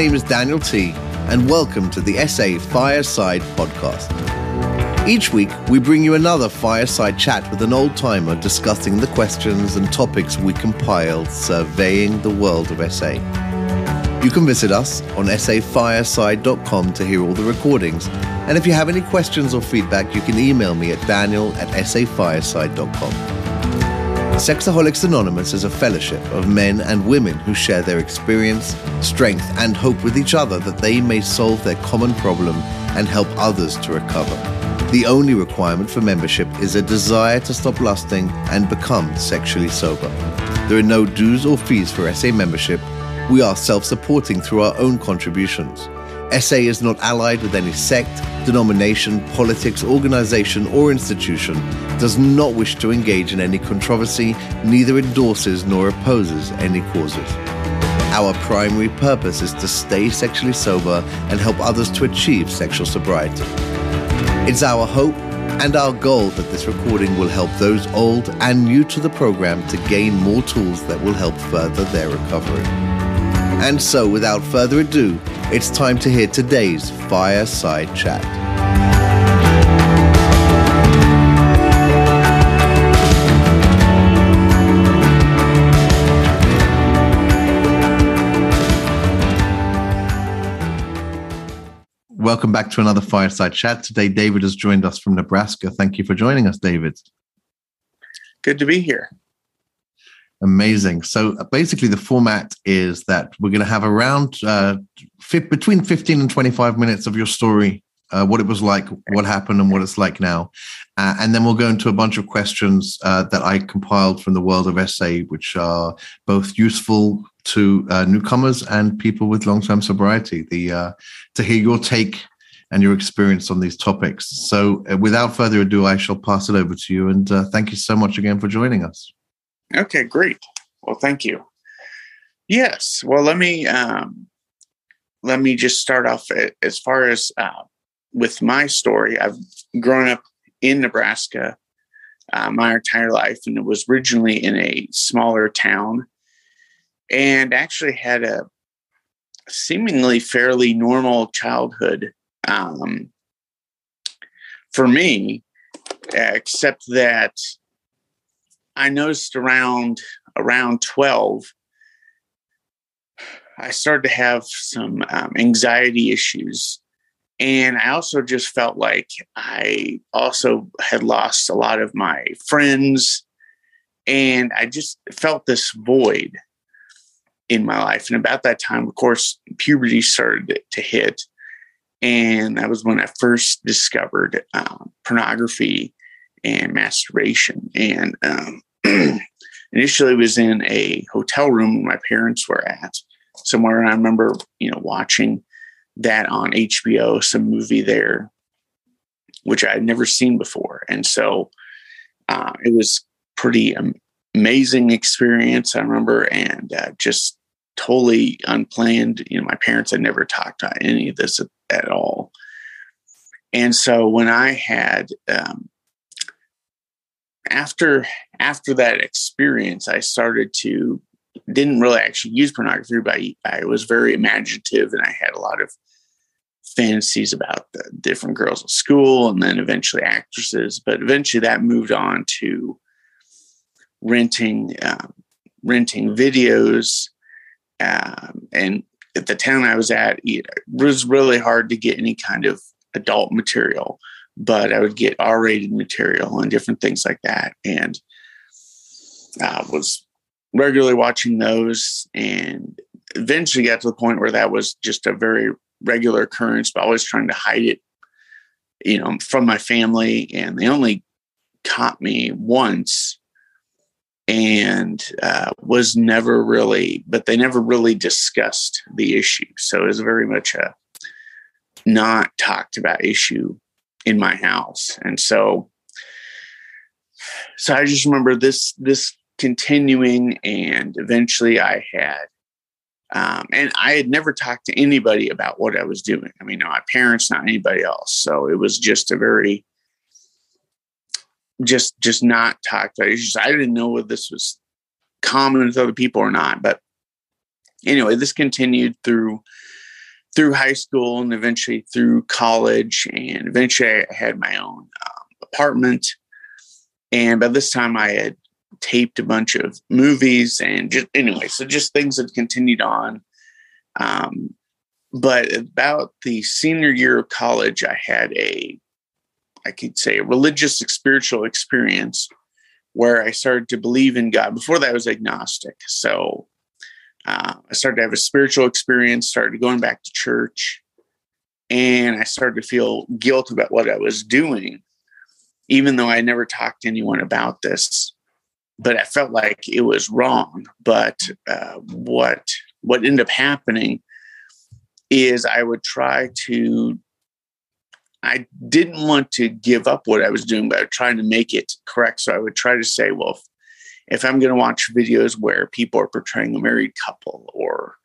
name is Daniel T, and welcome to the SA Fireside Podcast. Each week, we bring you another fireside chat with an old timer discussing the questions and topics we compiled surveying the world of SA. You can visit us on safireside.com to hear all the recordings. And if you have any questions or feedback, you can email me at daniel at safireside.com. Sexaholics Anonymous is a fellowship of men and women who share their experience, strength, and hope with each other that they may solve their common problem and help others to recover. The only requirement for membership is a desire to stop lusting and become sexually sober. There are no dues or fees for SA membership. We are self supporting through our own contributions. SA is not allied with any sect, denomination, politics, organization, or institution, does not wish to engage in any controversy, neither endorses nor opposes any causes. Our primary purpose is to stay sexually sober and help others to achieve sexual sobriety. It's our hope and our goal that this recording will help those old and new to the program to gain more tools that will help further their recovery. And so, without further ado, it's time to hear today's Fireside Chat. Welcome back to another Fireside Chat. Today, David has joined us from Nebraska. Thank you for joining us, David. Good to be here. Amazing. So uh, basically, the format is that we're going to have around uh, between 15 and 25 minutes of your story, uh, what it was like, what happened, and what it's like now. Uh, and then we'll go into a bunch of questions uh, that I compiled from the world of SA, which are both useful to uh, newcomers and people with long term sobriety. The To hear your take and your experience on these topics. So without further ado, I shall pass it over to you. And thank you so much again for joining us. Okay, great. Well, thank you. Yes. Well, let me um, let me just start off as far as uh, with my story. I've grown up in Nebraska uh, my entire life, and it was originally in a smaller town, and actually had a seemingly fairly normal childhood um, for me, except that I noticed around around 12 I started to have some um, anxiety issues. And I also just felt like I also had lost a lot of my friends. And I just felt this void in my life. And about that time of course puberty started to hit. And that was when I first discovered um, pornography and masturbation. And um, initially was in a hotel room my parents were at somewhere. And I remember, you know, watching that on HBO, some movie there, which I had never seen before. And so uh, it was pretty amazing experience. I remember, and uh, just totally unplanned. You know, my parents had never talked about any of this at, at all. And so when I had um, after after that experience, I started to didn't really actually use pornography, but I, I was very imaginative and I had a lot of fantasies about the different girls at school and then eventually actresses. But eventually that moved on to renting um, renting videos. Um, and at the town I was at, it was really hard to get any kind of adult material but I would get R rated material and different things like that. And I was regularly watching those and eventually got to the point where that was just a very regular occurrence, but always trying to hide it, you know, from my family. And they only caught me once and uh, was never really, but they never really discussed the issue. So it was very much a not talked about issue in my house. And so so I just remember this this continuing and eventually I had um, and I had never talked to anybody about what I was doing. I mean, my parents, not anybody else. So it was just a very just just not talked about. Just, I didn't know whether this was common with other people or not. But anyway, this continued through through high school and eventually through college. And eventually I had my own um, apartment. And by this time I had taped a bunch of movies and just anyway, so just things had continued on. Um, but about the senior year of college, I had a, I could say, a religious spiritual experience where I started to believe in God. Before that, I was agnostic. So uh, I started to have a spiritual experience, started going back to church, and I started to feel guilt about what I was doing, even though I never talked to anyone about this. But I felt like it was wrong. But uh, what what ended up happening is I would try to. I didn't want to give up what I was doing, but I was trying to make it correct. So I would try to say, well, if I'm going to watch videos where people are portraying a married couple or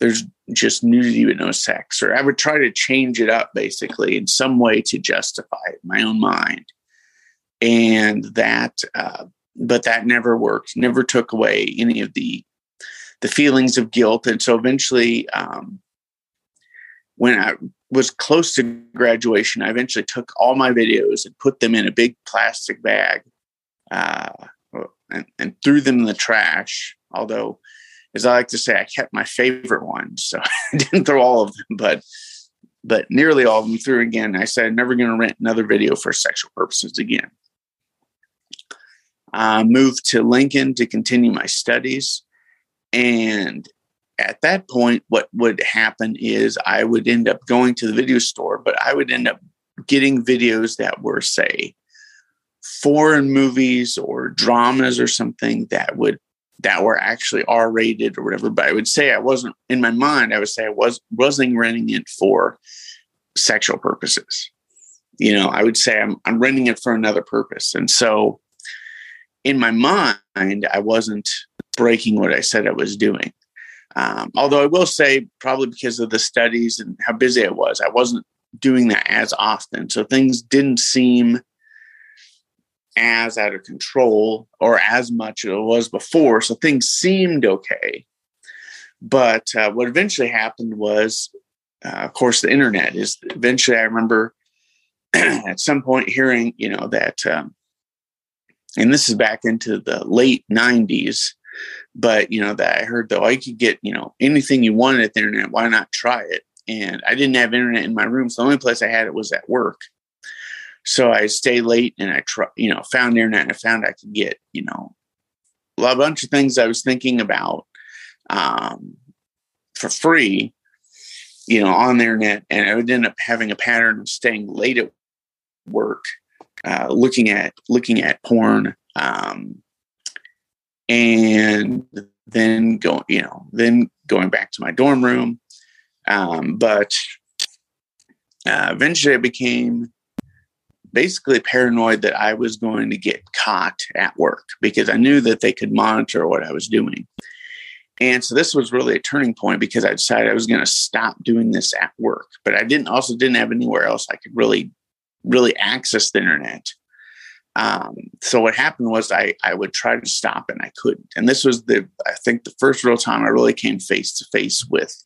there's just nudity with no sex, or I would try to change it up basically in some way to justify it in my own mind. And that, uh, but that never worked, never took away any of the the feelings of guilt. And so eventually, um, when I was close to graduation, I eventually took all my videos and put them in a big plastic bag. Uh, and, and threw them in the trash. Although, as I like to say, I kept my favorite ones, so I didn't throw all of them, but but nearly all of them through again. I said I'm never going to rent another video for sexual purposes again. I moved to Lincoln to continue my studies, and at that point, what would happen is I would end up going to the video store, but I would end up getting videos that were, say, foreign movies or dramas or something that would that were actually R rated or whatever. But I would say I wasn't in my mind. I would say I was wasn't renting it for sexual purposes. You know, I would say I'm I'm renting it for another purpose. And so, in my mind, I wasn't breaking what I said I was doing. Um, although I will say, probably because of the studies and how busy I was, I wasn't doing that as often. So things didn't seem as out of control or as much as it was before. So things seemed okay. But uh, what eventually happened was, uh, of course, the internet is eventually, I remember at some point hearing, you know, that, um, and this is back into the late 90s, but, you know, that I heard though I could get, you know, anything you wanted at the internet, why not try it? And I didn't have internet in my room. So the only place I had it was at work. So I stay late and I try, you know, found the internet and I found I could get, you know, a bunch of things I was thinking about um, for free, you know, on the internet. And I would end up having a pattern of staying late at work, uh, looking at looking at porn, um, and then going, you know, then going back to my dorm room. Um, but uh, eventually, I became basically paranoid that I was going to get caught at work because I knew that they could monitor what I was doing. And so this was really a turning point because I decided I was going to stop doing this at work. But I didn't also didn't have anywhere else I could really, really access the internet. Um, so what happened was I I would try to stop and I couldn't. And this was the I think the first real time I really came face to face with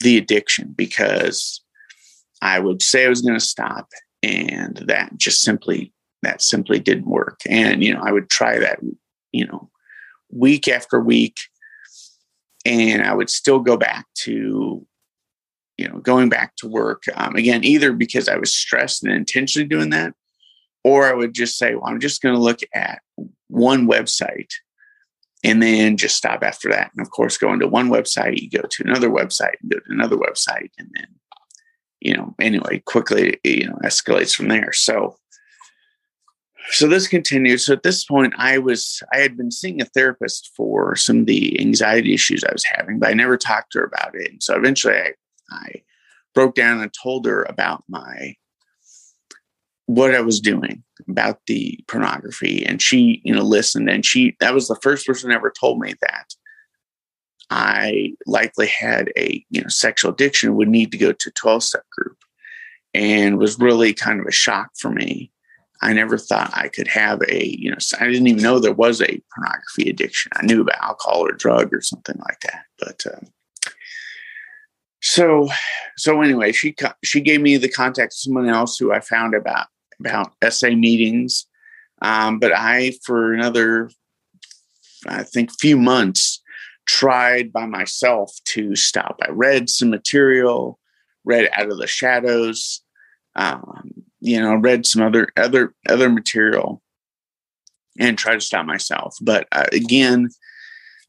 the addiction because I would say I was going to stop and that just simply that simply didn't work. And you know i would try that you know week after week and i would still go back to you know going back to work um, again either because i was stressed and intentionally doing that or i would just say well i'm just going to look at one website and then just stop after that. And of course go into one website you go to another website and go to another website and then you know, anyway, quickly, you know, escalates from there. So, so this continues. So at this point, I was, I had been seeing a therapist for some of the anxiety issues I was having, but I never talked to her about it. And so eventually I, I broke down and told her about my, what I was doing about the pornography. And she, you know, listened and she, that was the first person ever told me that I likely had a you know sexual addiction would need to go to 12 step group and was really kind of a shock for me. I never thought I could have a, you know, I didn't even know there was a pornography addiction. I knew about alcohol or drug or something like that. But uh, so so anyway, she she gave me the contact of someone else who I found about about SA meetings. Um, but I, for another, I think, few months, tried by myself to stop. I read some material, read Out of the Shadows, um, you know, read some other other other material, and tried to stop myself. But uh, again,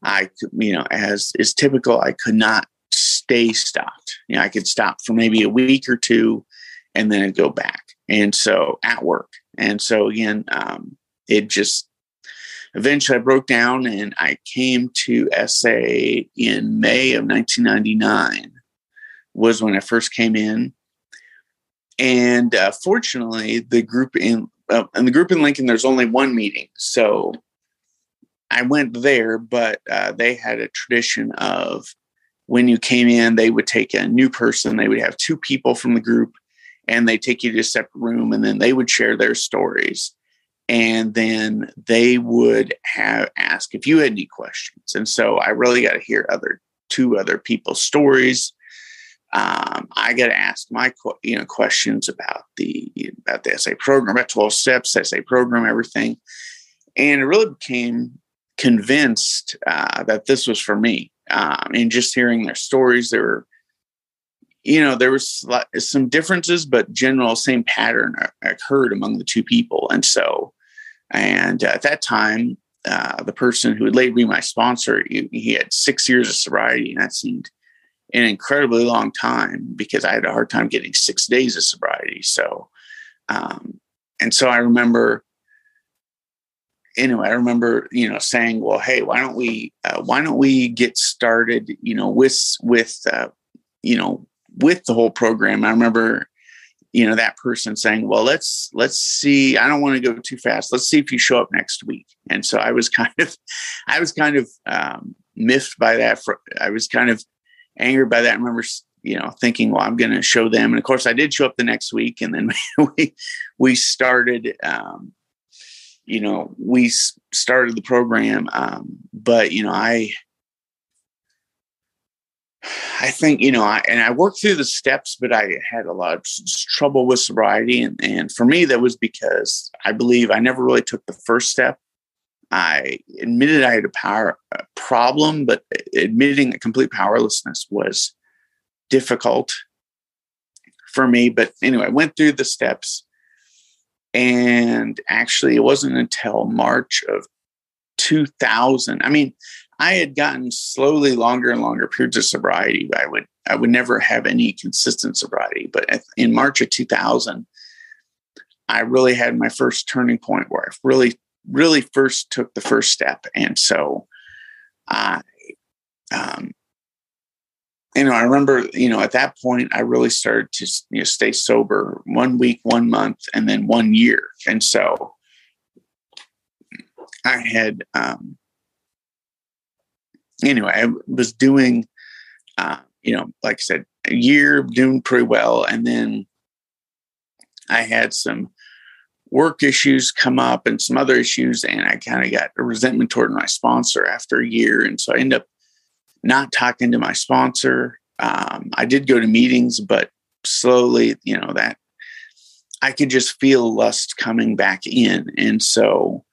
I, you know, as is typical, I could not stay stopped. You know, I could stop for maybe a week or two, and then I'd go back. And so at work, and so again, um, it just eventually I broke down, and I came to SA in May of 1999. Was when I first came in, and uh, fortunately, the group in uh, and the group in Lincoln, there's only one meeting, so I went there, but uh, they had a tradition of when you came in, they would take a new person. They would have two people from the group and they take you to a separate room and then they would share their stories. And then they would have ask if you had any questions. And so I really got to hear other two other people's stories. Um, I got to ask my you know questions about the about the SA program, about 12 steps, SA program, everything. And it really became convinced uh, that this was for me. Um, and just hearing their stories, there were, you know, there was some differences, but general same pattern occurred among the two people. And so, and at that time, uh, the person who would later be my sponsor, he, he had six years of sobriety, and that seemed an incredibly long time because I had a hard time getting six days of sobriety. So, um, and so I remember anyway, I remember, you know, saying, well, hey, why don't we, uh, why don't we get started, you know, with, with, uh, you know, with the whole program. I remember, you know, that person saying, well, let's, let's see, I don't want to go too fast. Let's see if you show up next week. And so I was kind of, I was kind of, um, miffed by that. For, I was kind of angered by that. I remember, you know, thinking, well, I'm going to show them. And of course I did show up the next week and then we, we started, um, you know, we started the program. Um, but, you know, I, I think, you know, I, and I worked through the steps, but I had a lot of trouble with sobriety. And, and for me, that was because I believe I never really took the first step. I admitted I had a power a problem, but admitting a complete powerlessness was difficult for me. But anyway, I went through the steps and actually, it wasn't until March of 2000. I mean, I had gotten slowly longer and longer periods of sobriety. I would I would never have any consistent sobriety, but in March of 2000, I really had my first turning point where I really really first took the first step, and so I um, you know, I remember, you know, at that point, I really started to you know, stay sober one week, one month, and then one year. And so I had, um, anyway, I was doing, uh, you know, like I said, a year doing pretty well. And then I had some work issues come up and some other issues. And I kind of got a resentment toward my sponsor after a year. And so I ended up not talking to my sponsor. Um, I did go to meetings, but slowly, you know, that I could just feel lust coming back in. And so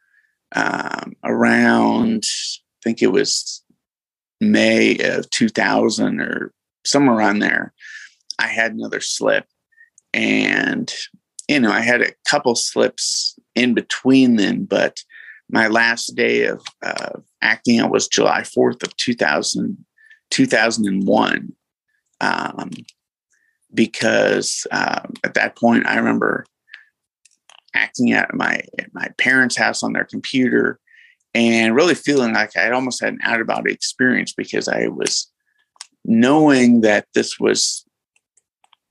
um, around, I think it was May of 2000 or somewhere around there, I had another slip. And, you know, I had a couple slips in between then, but my last day of uh, acting out was July 4th of 2000, 2001. Um, because um, at that point, I remember acting at my at my parents' house on their computer and really feeling like I almost had an out of body experience because I was knowing that this was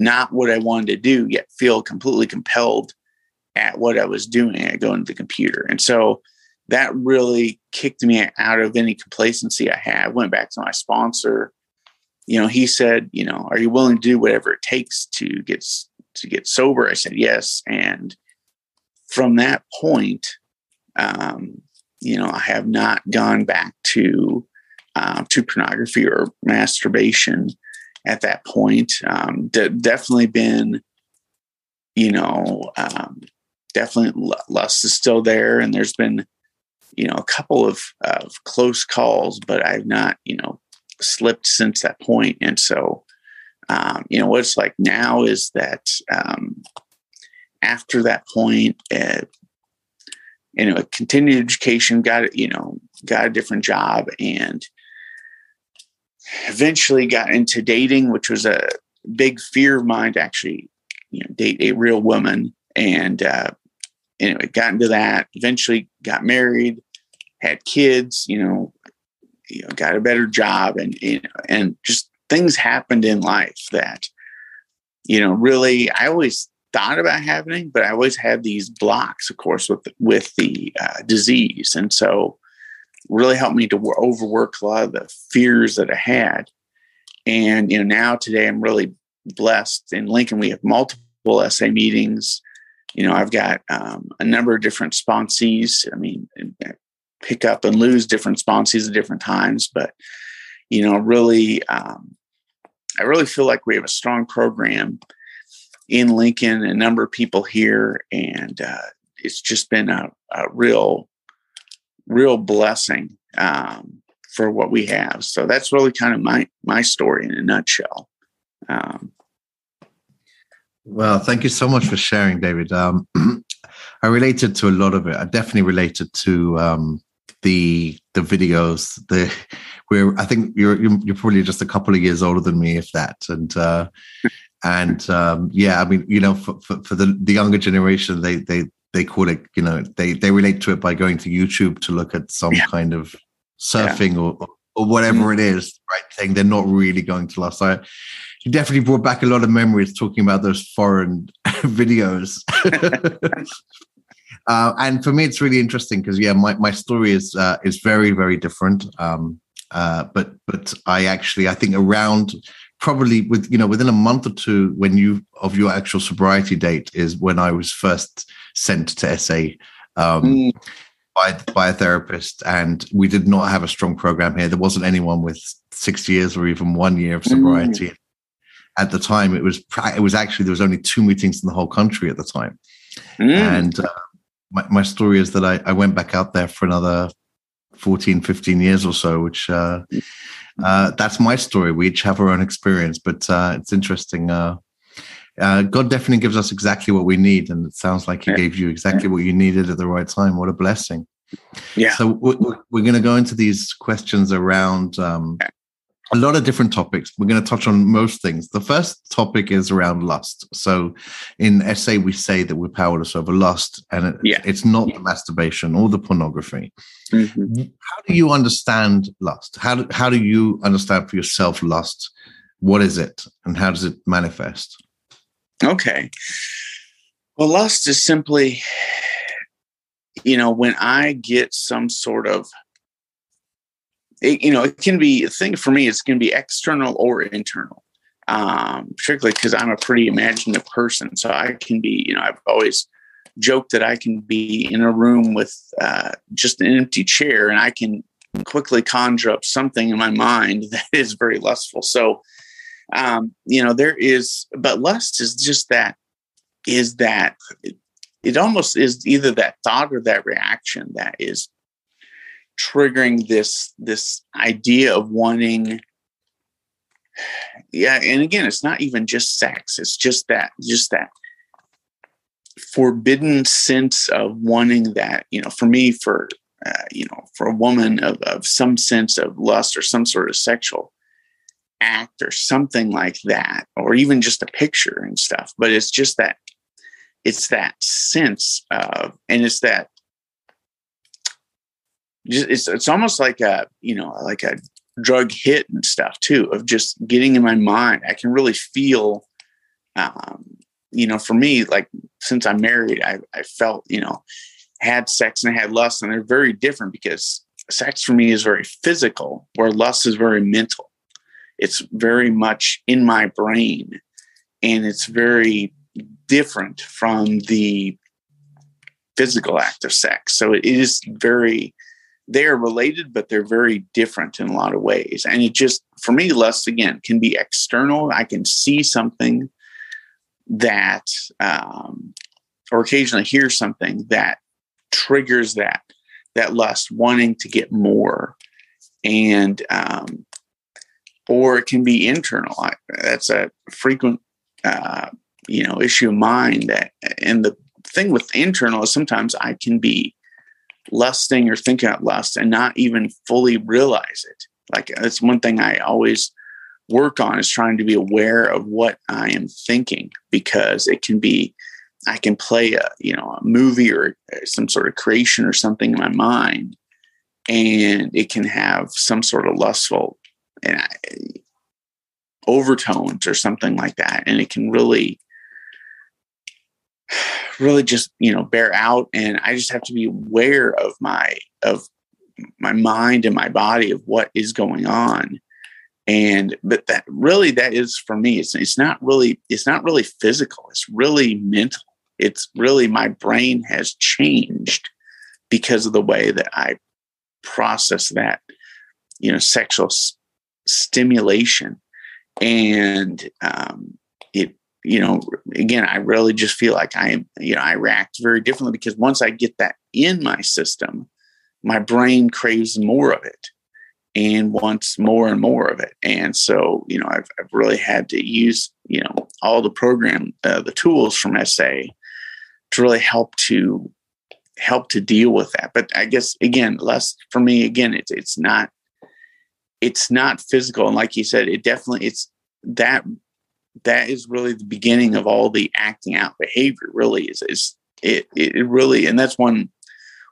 not what I wanted to do, yet feel completely compelled at what I was doing at going to the computer. And so that really kicked me out of any complacency I had. Went back to my sponsor. You know, he said, you know, are you willing to do whatever it takes to get to get sober? I said yes, and from that point, um, you know, I have not gone back to um, to pornography or masturbation. at that point. Um, de- definitely been, you know, um, definitely lust is still there, and there's been, you know, a couple of, of close calls, but I've not, you know, slipped since that point. And so, um, you know, what it's like now is that um, after that point, uh, you know, continued education, got you know, got a different job, and eventually got into dating, which was a big fear of mine to actually, you know, date a real woman. And uh, anyway, got into that. Eventually, got married, had kids. You know, you know, got a better job, and you know, and just things happened in life that, you know, really, I always thought about happening, but I always had these blocks, of course, with with the uh, disease, and so really helped me to overwork a lot of the fears that I had. And you know, now today I'm really blessed. In Lincoln, we have multiple SA meetings. You know, I've got um, a number of different sponsees. I mean, pick up and lose different sponsees at different times, but you know, really, um, I really feel like we have a strong program in Lincoln, a number of people here, and uh, it's just been a, a real real blessing um, for what we have. So that's really kind of my my story in a nutshell. Um, well, thank you so much for sharing, David. Um, I related to a lot of it. I definitely related to um, the the videos. The where I think you're you're probably just a couple of years older than me, if that. And uh, and um, yeah, I mean, you know, for, for, for the the younger generation, they they they call it, you know, they they relate to it by going to YouTube to look at some yeah. kind of surfing yeah. or or whatever mm. it is, right thing. They're not really going to last. So you definitely brought back a lot of memories talking about those foreign videos. uh, and for me, it's really interesting because yeah, my, my story is uh, is very very different. Um, uh, but but I actually I think around probably with you know within a month or two when you of your actual sobriety date is when I was first sent to SA um, mm. by by a therapist, and we did not have a strong program here. There wasn't anyone with six years or even one year of sobriety. Mm. At the time, it was it was actually there was only two meetings in the whole country at the time, mm. and uh, my my story is that I, I went back out there for another 14, 15 years or so, which uh, uh, that's my story. We each have our own experience, but uh, it's interesting. Uh, uh, God definitely gives us exactly what we need, and it sounds like He gave you exactly what you needed at the right time. What a blessing! Yeah. So we're, we're going to go into these questions around um, a lot of different topics. We're going to touch on most things. The first topic is around lust. So in SA, we say that we're powerless over lust, and it, yeah. it's not yeah. the masturbation or the pornography. Mm-hmm. How do you understand lust? How do, how do you understand for yourself lust? What is it, and how does it manifest? Okay. Well, lust is simply, you know, when I get some sort of, it, you know, it can be a thing for me, it's going to be external or internal, um, particularly because I'm a pretty imaginative person. So I can be, you know, I've always joked that I can be in a room with uh, just an empty chair and I can quickly conjure up something in my mind that is very lustful. So, um, you know, there is, but lust is just that, is that it, it almost is either that thought or that reaction that is triggering this this idea of wanting yeah and again it's not even just sex it's just that just that forbidden sense of wanting that you know for me for uh, you know for a woman of, of some sense of lust or some sort of sexual act or something like that, or even just a picture and stuff. But it's just that it's that sense of, and it's that it's it's almost like a you know like a drug hit and stuff too of just getting in my mind. I can really feel, um, you know, for me, like since I'm married, I I felt you know had sex and I had lust, and they're very different because sex for me is very physical, where lust is very mental it's very much in my brain and it's very different from the physical act of sex. So it is very they are related, but they're very different in a lot of ways. And it just, for me, lust again can be external. I can see something that, um, or occasionally hear something that triggers that that lust, wanting to get more, and um, or it can be internal. I, that's a frequent, uh, you know, issue of mine. That and the thing with internal is sometimes I can be lusting or thinking about lust and not even fully realize it. Like that's one thing I always work on is trying to be aware of what I am thinking because it can be I can play a you know a movie or uh, some sort of creation or something in my mind, and it can have some sort of lustful and I, overtones or something like that, and it can really really just you know bear out. And i just have to be aware of my of my mind and my body of what is going on. And but that really that is for me it's it's not really it's not really physical. It's really mental. It's really my brain has changed because of the way that I process that, you know, sexual s- stimulation. And um, it, you know, again, I really just feel like I am, you know, I react very differently because once I get that in my system, my brain craves more of it and wants more and more of it. And so, you know, I've, I've really had to use, you know, all the program, uh, the tools from SA to really help to help to deal with that. But I guess again, less for me, again, it's it's not it's not physical. And like you said, it definitely it's that that is really the beginning of all the acting out behavior really is is it it really and that's one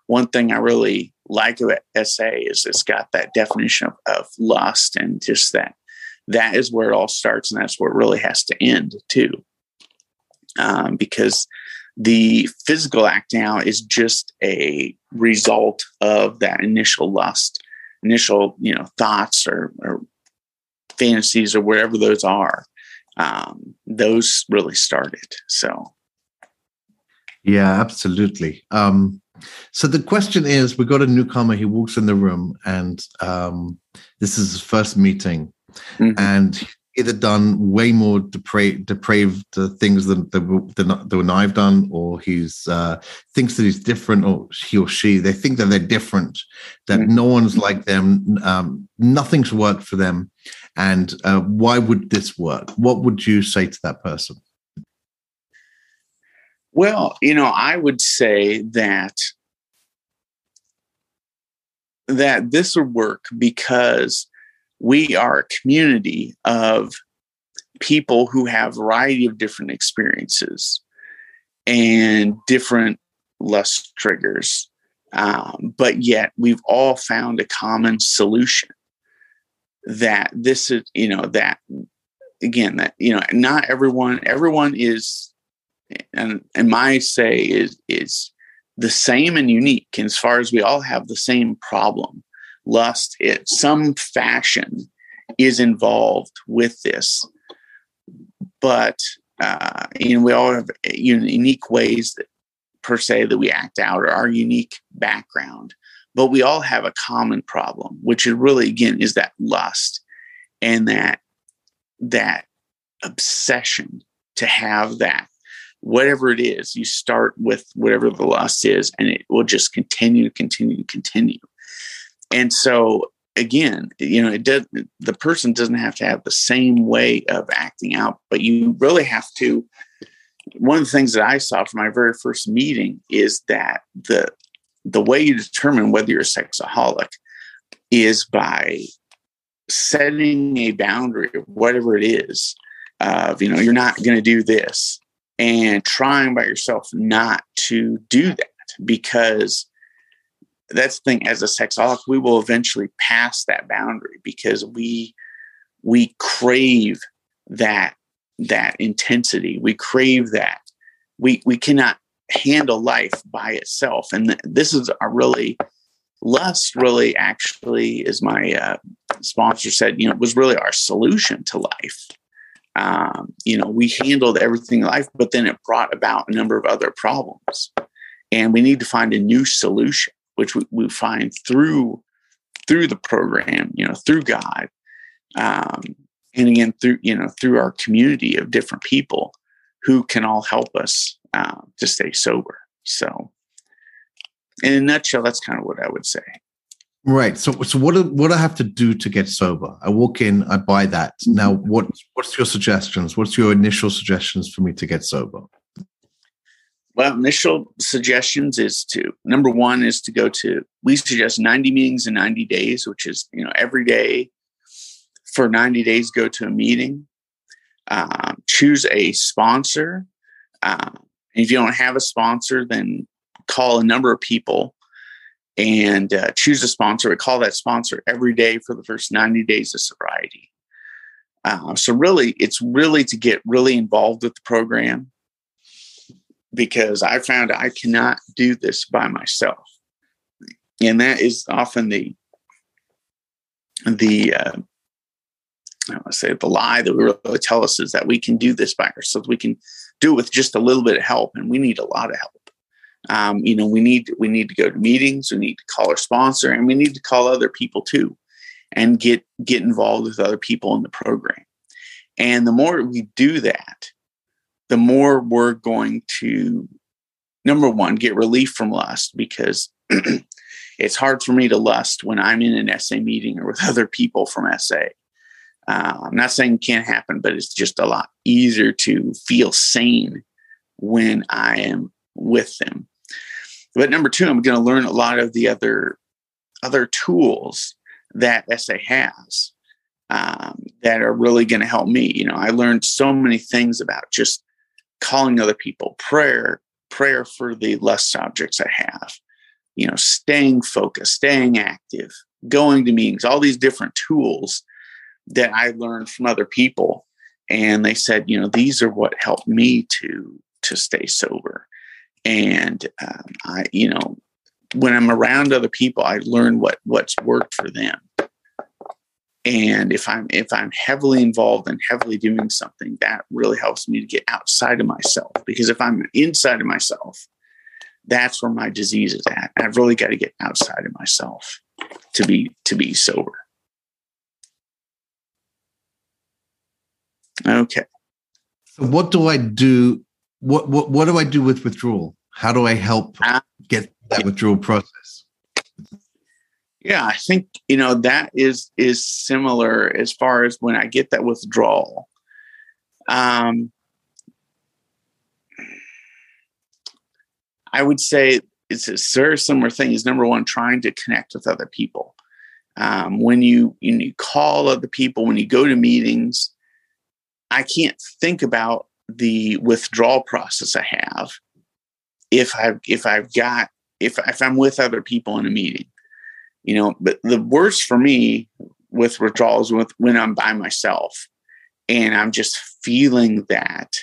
one thing I really like about SA is it's got that definition of, of lust and just that that is where it all starts and that's where it really has to end too. Um, because the physical acting out is just a result of that initial lust, initial, you know, thoughts or, or fantasies or whatever those are. Um, those really started. So, yeah, absolutely. Um, so the question is, we got a newcomer. He walks in the room, and um, this is his first meeting, mm-hmm. and either done way more depraved, depraved things than, than, than I've done, or he's uh, thinks that he's different, or he or she they think that they're different, that mm-hmm. no one's like them, um, nothing's worked for them, and uh, why would this work? What would you say to that person? Well, you know, I would say that that this would work because we are a community of people who have a variety of different experiences and different lust triggers. Um, but yet we've all found a common solution that this is, you know, that again, that, you know, not everyone, everyone is, and, and my say is, is the same and unique as far as we all have the same problem lust, it some fashion is involved with this. But uh, you know, we all have unique ways that per se that we act out or our unique background. But we all have a common problem, which is really again is that lust and that that obsession to have that whatever it is you start with whatever the lust is and it will just continue continue continue and so again, you know, it does the person doesn't have to have the same way of acting out, but you really have to. One of the things that I saw from my very first meeting is that the the way you determine whether you're a sexaholic is by setting a boundary of whatever it is of you know you're not going to do this and trying by yourself not to do that because that's the thing as a sexaholic we will eventually pass that boundary because we we crave that that intensity. We crave that. We we cannot handle life by itself. And th- this is a really lust really actually as my uh, sponsor said you know was really our solution to life. Um, you know we handled everything in life but then it brought about a number of other problems. And we need to find a new solution which we, we find through through the program, you know, through God, um, and again through you know through our community of different people who can all help us uh, to stay sober. So, in a nutshell, that's kind of what I would say. Right. So, so what do, what do I have to do to get sober? I walk in, I buy that. Now, mm-hmm. what what's your suggestions? What's your initial suggestions for me to get sober? Well, initial suggestions is to number one is to go to we suggest 90 meetings in 90 days, which is you know every day for 90 days go to a meeting. Um, choose a sponsor. Um, if you don't have a sponsor, then call a number of people and uh, choose a sponsor. We call that sponsor every day for the first 90 days of sobriety. Uh, so really, it's really to get really involved with the program because I found I cannot do this by myself, and that is often the the uh, I want to say the lie that we really tell us is that we can do this by ourselves. We can do it with just a little bit of help, and we need a lot of help. Um, you know, we need we need to go to meetings, we need to call our sponsor, and we need to call other people too, and get get involved with other people in the program. And the more we do that, the more we're going to number one get relief from lust because it's hard for me to lust when I'm in an SA meeting or with other people from SA. Uh, I'm not saying it can't happen, but it's just a lot easier to feel sane when I am with them. But number two, I'm going to learn a lot of the other other tools that SA has um, that are really going to help me. You know, I learned so many things about just calling other people, prayer, prayer for the lust objects I have, you know, staying focused, staying active, going to meetings, all these different tools that I learned from other people. And they said, you know, these are what helped me to to stay sober and um, I, you know, when I'm around other people, I learn what what's worked for them. And if I'm if I'm heavily involved and heavily doing something, that really helps me to get outside of myself. Because if I'm inside of myself, that's where my disease is at. I've really got to get outside of myself to be to be sober. Okay. So what do I do? What what what do I do with withdrawal? How do I help uh, get that withdrawal process? Yeah, I think you know that is is similar as far as when I get that withdrawal. Um, I would say it's a very similar thing. Is number one trying to connect with other people. Um, when you when you call other people, when you go to meetings, I can't think about the withdrawal process I have if I've if I've got if if I'm with other people in a meeting, you know. But the worst for me with withdrawals with when I'm by myself and I'm just feeling that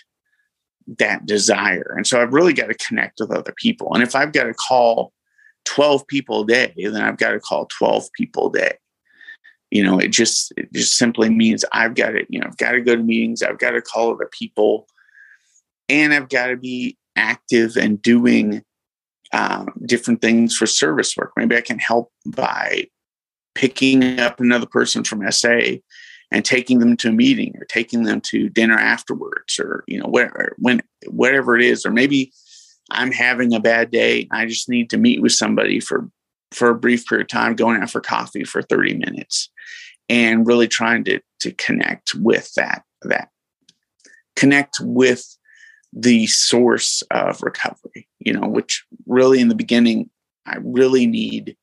that desire. And so I've really got to connect with other people. And if I've got to call 12 people a day, then I've got to call 12 people a day. You know, it just it just simply means I've got to, you know, I've got to go to meetings, I've got to call other people, and I've got to be active and doing um, different things for service work. Maybe I can help by picking up another person from SA and taking them to a meeting or taking them to dinner afterwards or you know whatever when whatever it is or maybe I'm having a bad day I just need to meet with somebody for for a brief period of time going out for coffee for 30 minutes and really trying to to connect with that that connect with the source of recovery, you know, which really in the beginning, I really need,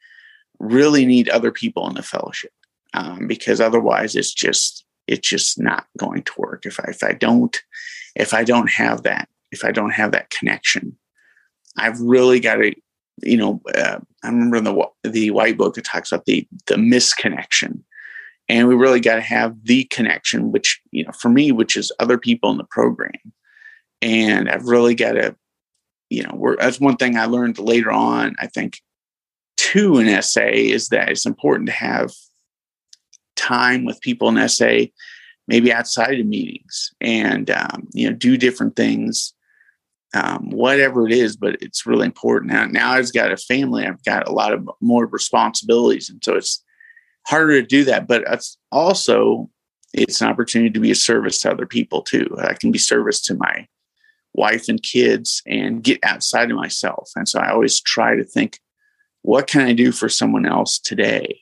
really need other people in the fellowship um, because otherwise it's just, it's just not going to work. If I, if I don't, if I don't have that, if I don't have that connection, I've really got to, you know, uh, I remember in the, the white book it talks about the, the misconnection and we really got to have the connection which you know for me which is other people in the program and I've really got to, you know, that's one thing I learned later on. I think to an SA is that it's important to have time with people in SA, maybe outside of meetings, and um, you know, do different things um, whatever it is, but it's really important. Now, now I've got a family, I've got a lot of more responsibilities. And so it's harder to do that, but it's also, it's an opportunity to be a service to other people too. I can be service to my wife and kids and get outside of myself. And so I always try to think, what can I do for someone else today?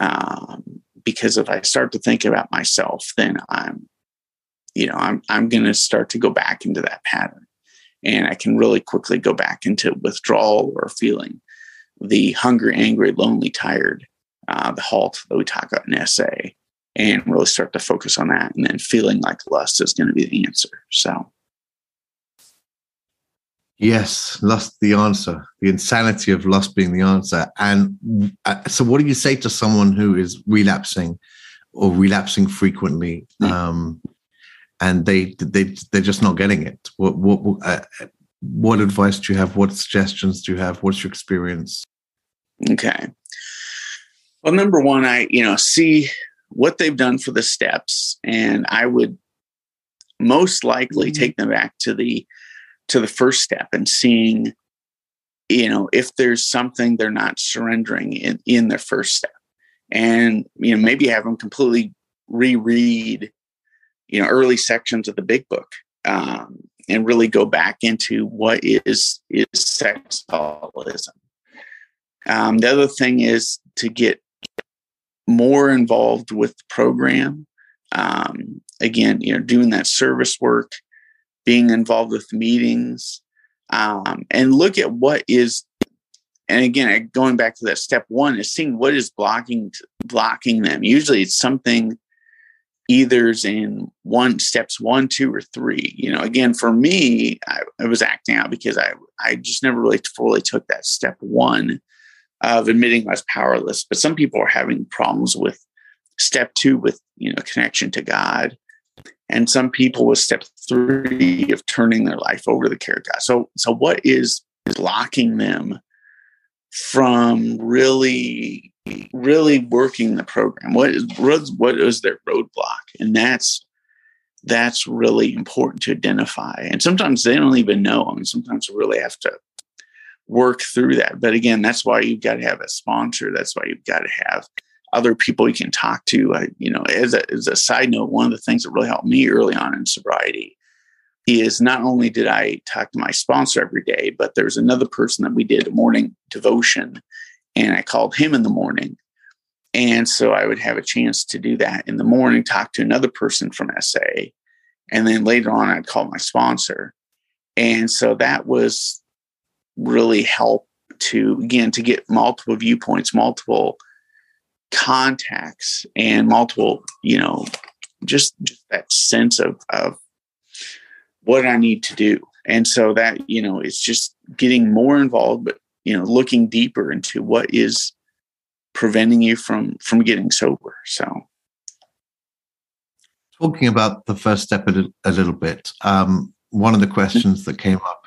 Um, because if I start to think about myself, then I'm, you know, I'm I'm going to start to go back into that pattern and I can really quickly go back into withdrawal or feeling the hungry, angry, lonely, tired, uh, the halt that we talk about in SA, and really start to focus on that, and then feeling like lust is going to be the answer. So. Yes, lust the answer, the insanity of lust being the answer. And uh, so, what do you say to someone who is relapsing or relapsing frequently? Mm-hmm. Um, and they they they're just not getting it. What what uh, what advice do you have? What suggestions do you have? What's your experience? Okay. Well, number one, I you know see what they've done for the steps, and I would most likely mm-hmm. take them back to the to the first step and seeing you know if there's something they're not surrendering in in their first step and you know maybe have them completely reread you know early sections of the big book um, and really go back into what is is sexaholism. Um, the other thing is to get more involved with the program. Um, again, you know, doing that service work, being involved with meetings, um, and look at what is. And again, going back to that step one is seeing what is blocking blocking them. Usually, it's something either's in one steps one, two, or three. You know, again, for me, I, I, was acting out because I I just never really fully took that step one of admitting I was powerless. But some people are having problems with step two with you know connection to God. And some people with step three of turning their life over to the care of God. So, so what is blocking them from really really working the program? What is what is their roadblock? And that's that's really important to identify. And sometimes they don't even know i mean sometimes we really have to work through that. But again that's why you've got to have a sponsor. That's why you've got to have other people you can talk to uh, you know as a, as a side note one of the things that really helped me early on in sobriety is not only did I talk to my sponsor every day, but there's another person that we did a morning devotion, and I called him in the morning. And so I would have a chance to do that in the morning, talk to another person from SA, and then later on I'd call my sponsor. And so that was really help to again to get multiple viewpoints, multiple contacts, and multiple, you know, just, just that sense of of what I need to do. And so that, you know, it's just getting more involved, but, you know, looking deeper into what is preventing you from from getting sober. So talking about the first step a, a little bit, um, one of the questions that came up,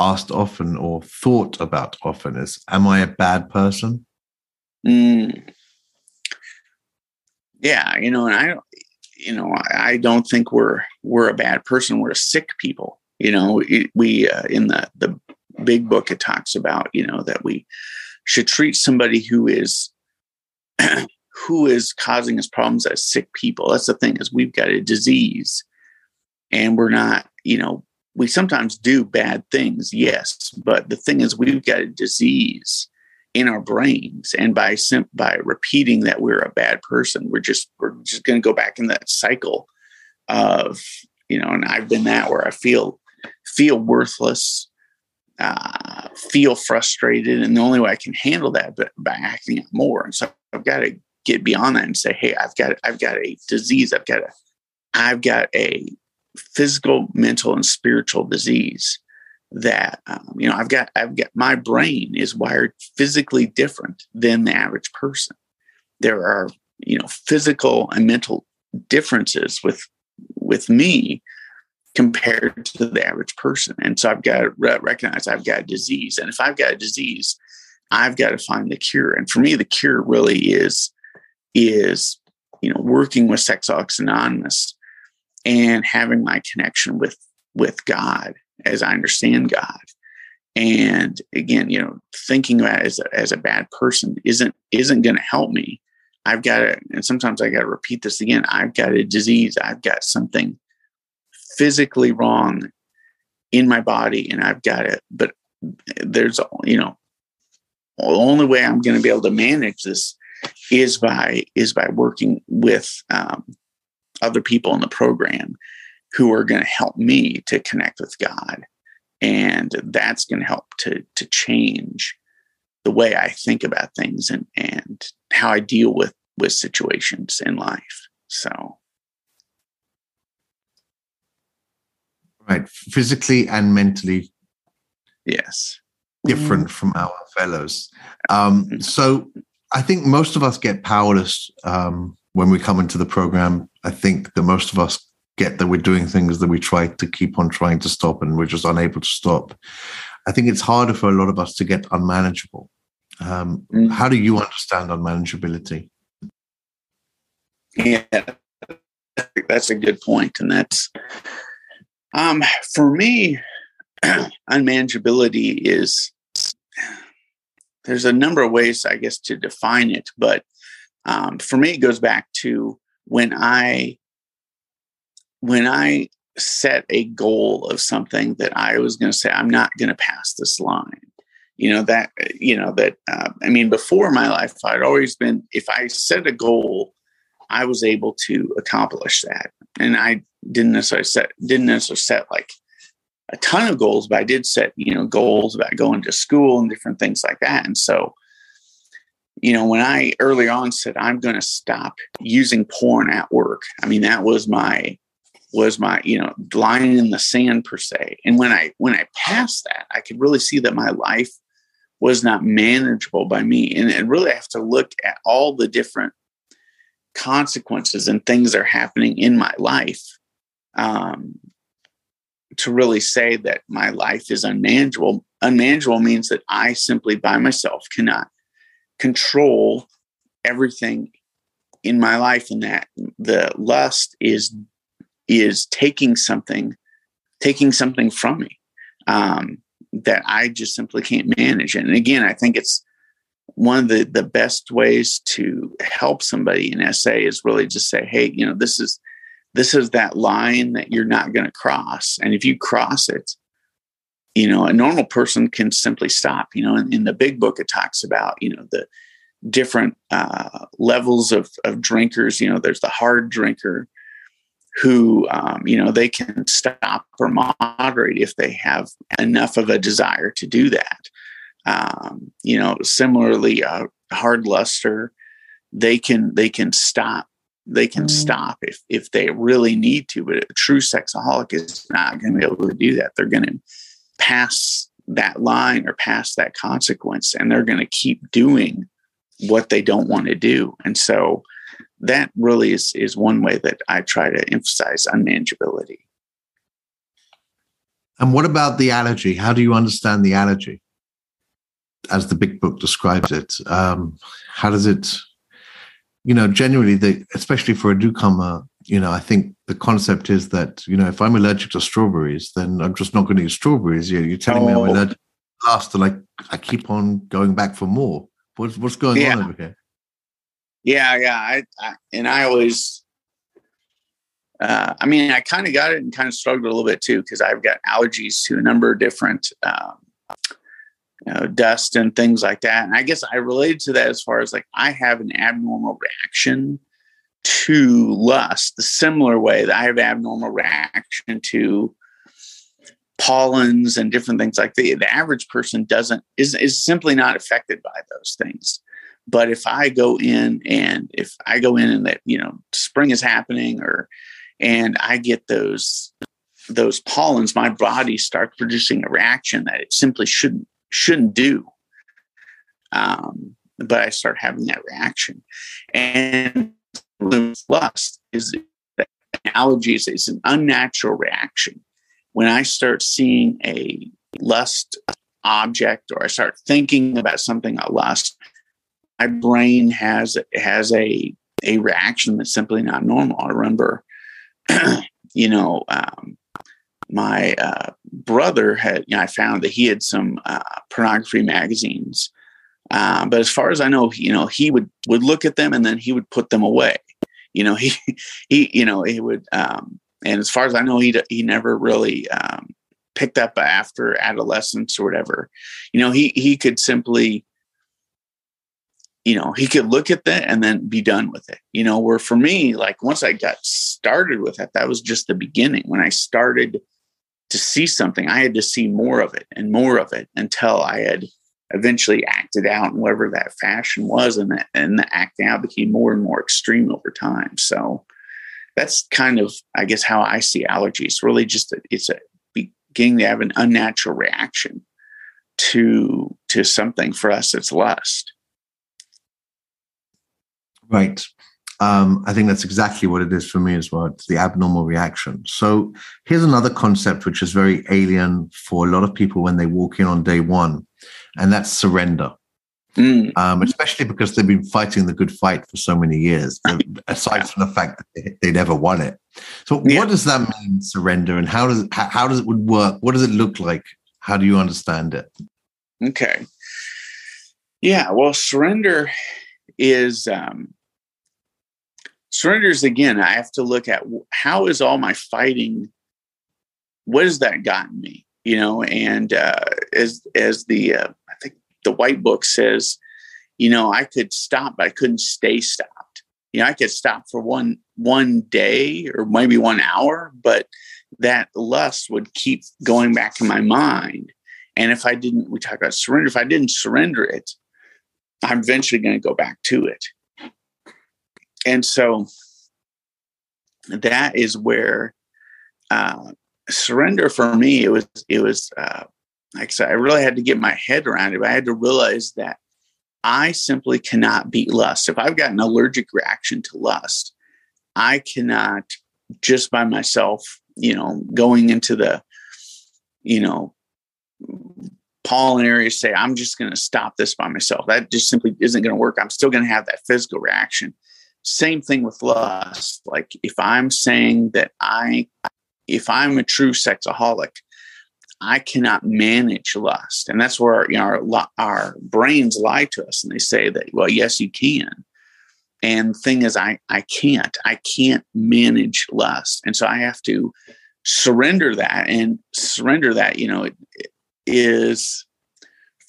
asked often or thought about often is, am I a bad person? Mm. Yeah, you know, and I you know, I, don't think we're we're a bad person. We're sick people. You know, it, we uh, in the the big book it talks about you know that we should treat somebody who is who is causing us problems as sick people. That's the thing is we've got a disease, and we're not. You know, we sometimes do bad things, yes, but the thing is we've got a disease in our brains. And by sim- by repeating that we're a bad person we're just we're just going to go back in that cycle of you know and i've been that where i feel feel worthless uh, feel frustrated and the only way i can handle that but by acting out more. And so i've got to get beyond that and say hey i've got i've got a disease. I've got a i've got a physical mental and spiritual disease that um, you know i've got i've got my brain is wired physically different than the average person. There are you know physical and mental differences with with me compared to the average person. And so i've got to re- recognize i've got a disease. And if i've got a disease i've got to find the cure. And for me the cure really is is you know working with Sexaholics Anonymous and having my connection with with god as I understand God. And again, you know, thinking about as a, as a bad person isn't isn't going to help me. I've got to, and sometimes I got to repeat this again. I've got a disease. I've got something physically wrong in my body, and I've got it. But there's, you know, the only way I'm going to be able to manage this is by is by working with um, other people in the program who are going to help me to connect with God, and that's going to help to to change the way I think about things and and how I deal with with situations in life. So. Right, physically and mentally. Yes. Different from our fellows. Um, mm-hmm. so I think most of us get powerless um, when we come into the program. I think that most of us get that we're doing things that we try to keep on trying to stop and we're just unable to stop. I think it's harder for a lot of us to get unmanageable. Um, mm. How do you understand unmanageability? Yeah, that's a good point, and that's um, for me. unmanageability is there's a number of ways, I guess, to define it, but um, for me, it goes back to when I when I set a goal of something that I was going to say, I'm not going to pass this line you know that you know that uh, i mean before my life i'd always been if i set a goal i was able to accomplish that. And i didn't necessarily set didn't necessarily set like a ton of goals but i did set you know goals about going to school and different things like that. And so you know when i early on said i'm going to stop using porn at work i mean that was my was my you know line in the sand per se and when i when i passed that i could really see that my life was not manageable by me. And, and really, I have to look at all the different consequences and things that are happening in my life um, to really say that my life is unmanageable. Unmanageable means that I simply by myself cannot control everything in my life and that the lust is is taking something taking something from me um, that I just simply can't manage. And again, I think it's one of the, the best ways to help somebody in SA is really just say, hey, you know, this is this is that line that you're not going to cross. And if you cross it, you know, a normal person can simply stop. You know, in, in the big book, it talks about, you know, the different uh, levels of, of drinkers. You know, there's the hard drinker, who um, you know they can stop or moderate if they have enough of a desire to do that. Um, you know similarly a hard luster they can they can stop they can mm. stop if if they really need to but a true sexaholic is not going to be able to do that. They're going to pass that line or pass that consequence and they're going to keep doing what they don't want to do. And so that really is is one way that I try to emphasize unmanageability. And what about the allergy? How do you understand the allergy, as the big book describes it? Um, how does it, you know, generally, the especially for a newcomer, you know, I think the concept is that you know, if I'm allergic to strawberries, then I'm just not going to eat strawberries. You you're telling oh. me I'm oh. allergic last, and I I keep on going back for more. What's what's going yeah. on over here? Yeah, yeah. I, I and I always, uh, I mean, I kind of got it and kind of struggled a little bit too because I've got allergies to a number of different, um, you know, dust and things like that. And I guess I related to that as far as like I have an abnormal reaction to lust, the similar way that I have abnormal reaction to pollens and different things like the the average person doesn't is is simply not affected by those things but if I go in and if I go in and that, you know, spring is happening or, and I get those, those pollens, my body starts producing a reaction that it simply shouldn't, shouldn't do. Um, but I start having that reaction. And lust is allergies is an unnatural reaction. When I start seeing a lust object or I start thinking about something I lust, my brain has has a a reaction that's simply not normal. I remember, you know, um, my uh, brother had, you know, I found that he had some uh, pornography magazines. Uh, but as far as I know, you know, he would would look at them and then he would put them away. You know, he he you know he would. Um, and as far as I know, he he never really um, picked up after adolescence or whatever. You know, he he could simply you know, he could look at that and then be done with it. You know, where for me, like once I got started with it, that was just the beginning. When I started to see something, I had to see more of it and more of it until I had eventually acted out in whatever that fashion was, and that and the acting out became more and more extreme over time. So that's kind of, I guess, how I see allergies. Really, just a, it's a beginning to have an unnatural reaction to to something for us. It's lust. Right. Um, I think that's exactly what it is for me as well. It's the abnormal reaction. So here's another concept which is very alien for a lot of people when they walk in on day one, and that's surrender. Mm. Um, especially because they've been fighting the good fight for so many years, aside from the fact that they, they never won it. So, yeah. what does that mean, surrender, and how does it, how, how does it would work? What does it look like? How do you understand it? Okay. Yeah. Well, surrender is um, surrenders again i have to look at how is all my fighting what has that gotten me? You know and uh, as as the uh, i think the white book says you know i could stop but i couldn't stay stopped. You know i could stop for one one day or maybe one hour but that lust would keep going back in my mind. And if i didn't we talk about surrender if i didn't surrender it i'm eventually going to go back to it and so that is where uh, surrender for me it was it was uh, like I said, I really had to get my head around it. I had to realize that I simply cannot beat lust. If I've got an allergic reaction to lust, I cannot just by myself, you know, going into the, you know, pollen area say, I'm just going to stop this by myself. That just simply isn't going to work. I'm still going to have that physical reaction. Same thing with lust. Like if I'm saying that I, if I'm a true sexaholic, I cannot manage lust, and that's where you know, our our brains lie to us, and they say that well, yes, you can. And thing is, I I can't. I can't manage lust, and so I have to surrender that and surrender that. You know, it, it is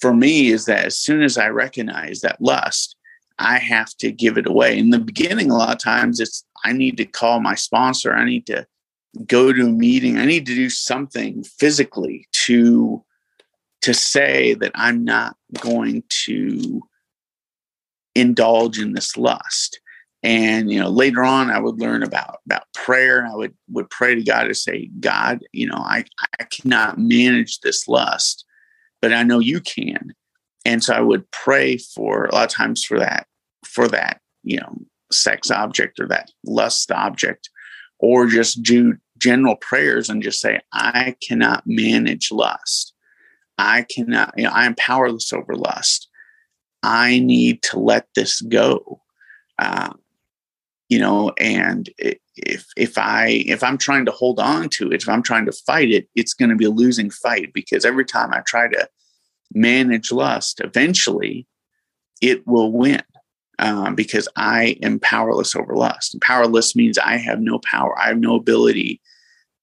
for me is that as soon as I recognize that lust I have to give it away. In the beginning, a lot of times it's I need to call my sponsor. I need to go to a meeting. I need to do something physically to to say that I'm not going to indulge in this lust. And you know, later on, I would learn about about prayer. I would would pray to God to say, God, you know, I I cannot manage this lust, but I know you can. And so I would pray for a lot of times for that for that, you know, sex object or that lust object, or just do general prayers and just say, I cannot manage lust. I cannot, you know, I am powerless over lust. I need to let this go. Uh, you know, and if if I if I'm trying to hold on to it, if I'm trying to fight it, it's going to be a losing fight because every time I try to manage lust, eventually it will win um, because I am powerless over lust. And powerless means I have no power. I have no ability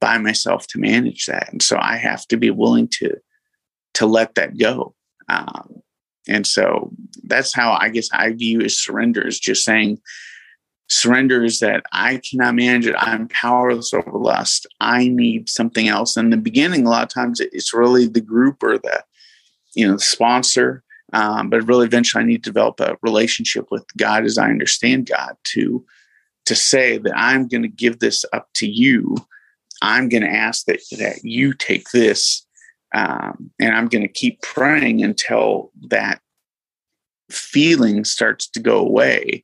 by myself to manage that, and so I have to be willing to to let that go. Um, and so that's how I guess I view as surrender is just saying surrender is that I cannot manage it. I'm powerless over lust. I need something else. In the beginning, a lot of times it's really the group or the you know the sponsor um, but really, eventually, I need to develop a relationship with God as I understand God to to say that I'm going to give this up to you. I'm going to ask that that you take this, um, and I'm going to keep praying until that feeling starts to go away,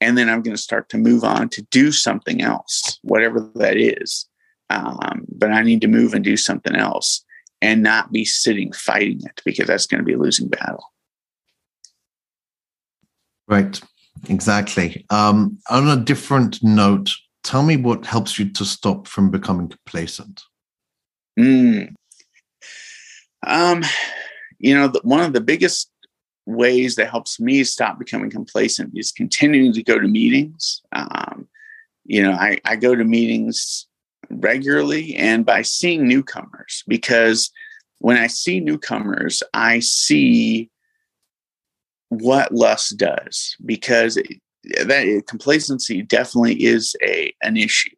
and then I'm going to start to move on to do something else, whatever that is. Um, but I need to move and do something else and not be sitting fighting it because that's going to be a losing battle. Right, exactly. Um, on a different note, tell me what helps you to stop from becoming complacent. Mm. Um, you know, the, one of the biggest ways that helps me stop becoming complacent is continuing to go to meetings. Um, you know, I, I go to meetings regularly and by seeing newcomers because when I see newcomers, I see what lust does because it, that complacency definitely is a an issue.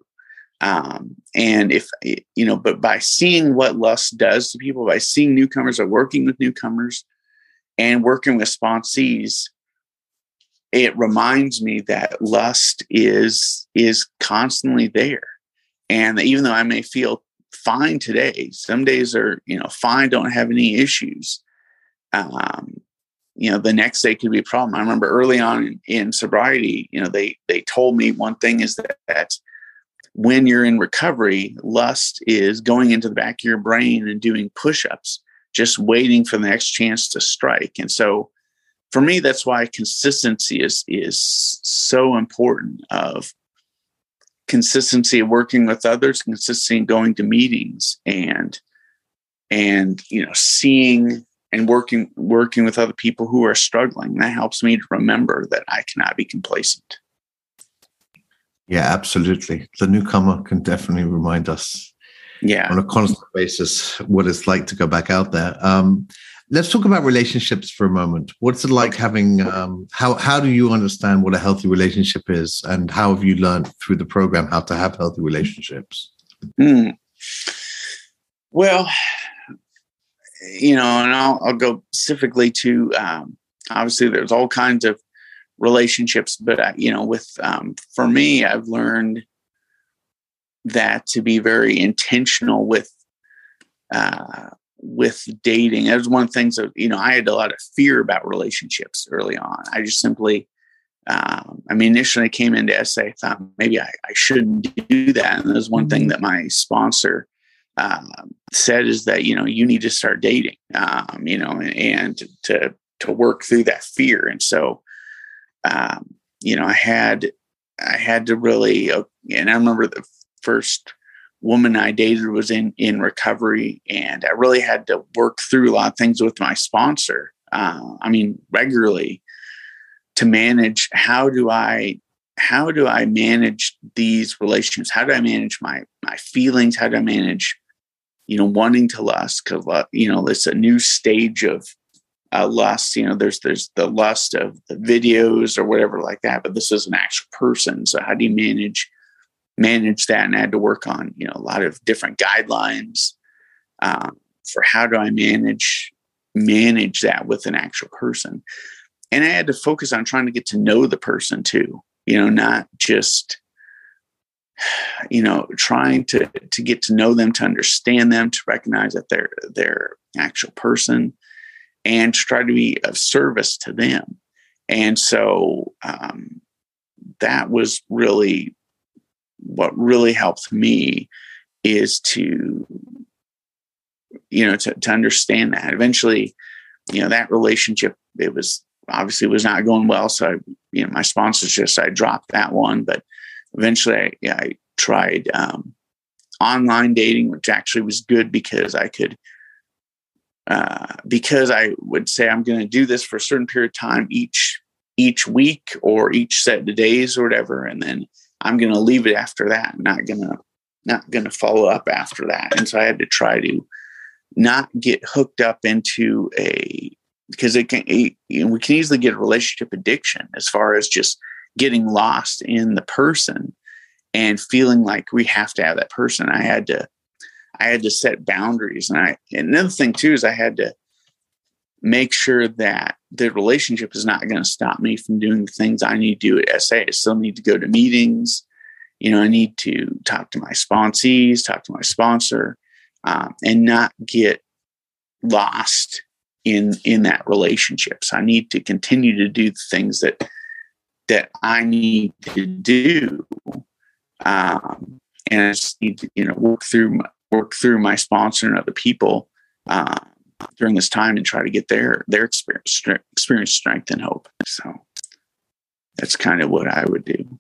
Um, and if you know, but by seeing what lust does to people, by seeing newcomers or working with newcomers and working with sponsees, it reminds me that lust is is constantly there. And even though I may feel fine today, some days are, you know, fine, don't have any issues. Um, you know the next day could be a problem. I remember early on in, in sobriety you know they they told me one thing is that, that when you're in recovery lust is going into the back of your brain and doing push-ups just waiting for the next chance to strike. And so for me that's why consistency is is so important of consistency of working with others consistency in going to meetings and and you know seeing and working working with other people who are struggling. That helps me to remember that I cannot be complacent. Yeah, absolutely. The newcomer can definitely remind us yeah on a constant basis what it's like to go back out there um, let's talk about relationships for a moment what's it like having um, how how do you understand what a healthy relationship is and how have you learned through the program how to have healthy relationships mm. well you know, and I'll, I'll go specifically to um, obviously there's all kinds of relationships, but I, you know, with um, for me, I've learned that to be very intentional with uh, with dating. That was one of the things that you know I had a lot of fear about relationships early on. I just simply, um, I mean, initially I came into SA, I thought maybe I, I shouldn't do that, and that was one thing mm-hmm. that my sponsor um, said is that you know you need to start dating um, you know and, and, to to work through that fear. And so um, you know i had i had to really uh, and i remember the first woman i dated was in in recovery and i really had to work through a lot of things with my sponsor uh, i mean regularly to manage how do i how do i manage these relationships how do i manage my my feelings? How do i manage you know, wanting to lust because you know it's a new stage of uh, lust. You know, there's there's the lust of the videos or whatever like that, but this is an actual person. So how do you manage manage that? And I had to work on you know a lot of different guidelines um, for how do I manage manage that with an actual person. And I had to focus on trying to get to know the person too. You know, not just you know trying to to get to know them to understand them to recognize that they're they're actual person and to try to be of service to them. And so um, that was really what really helped me is to you know to, to understand that. Eventually you know that relationship it was obviously was not going well so I, you know my sponsors just i dropped that one but eventually I, I tried um, online dating, which actually was good because I could, uh, because I would say I'm going to do this for a certain period of time each each week or each set of days or whatever, and then I'm going to leave it after that. I'm not going to not going to follow up after that, and so I had to try to not get hooked up into a because it can it, we can easily get a relationship addiction as far as just getting lost in the person and feeling like we have to have that person. I had to, I had to set boundaries. And I, and another thing too, is I had to make sure that the relationship is not going to stop me from doing the things I need to do at SA. I still need to go to meetings. You know, I need to talk to my sponsees, talk to my sponsor, um, and not get lost in in that relationship. So I need to continue to do the things that that I need to do, um, and I just need to you know work through my, work through my sponsor and other people uh, during this time and try to get their their experience experience strength and hope. So that's kind of what I would do.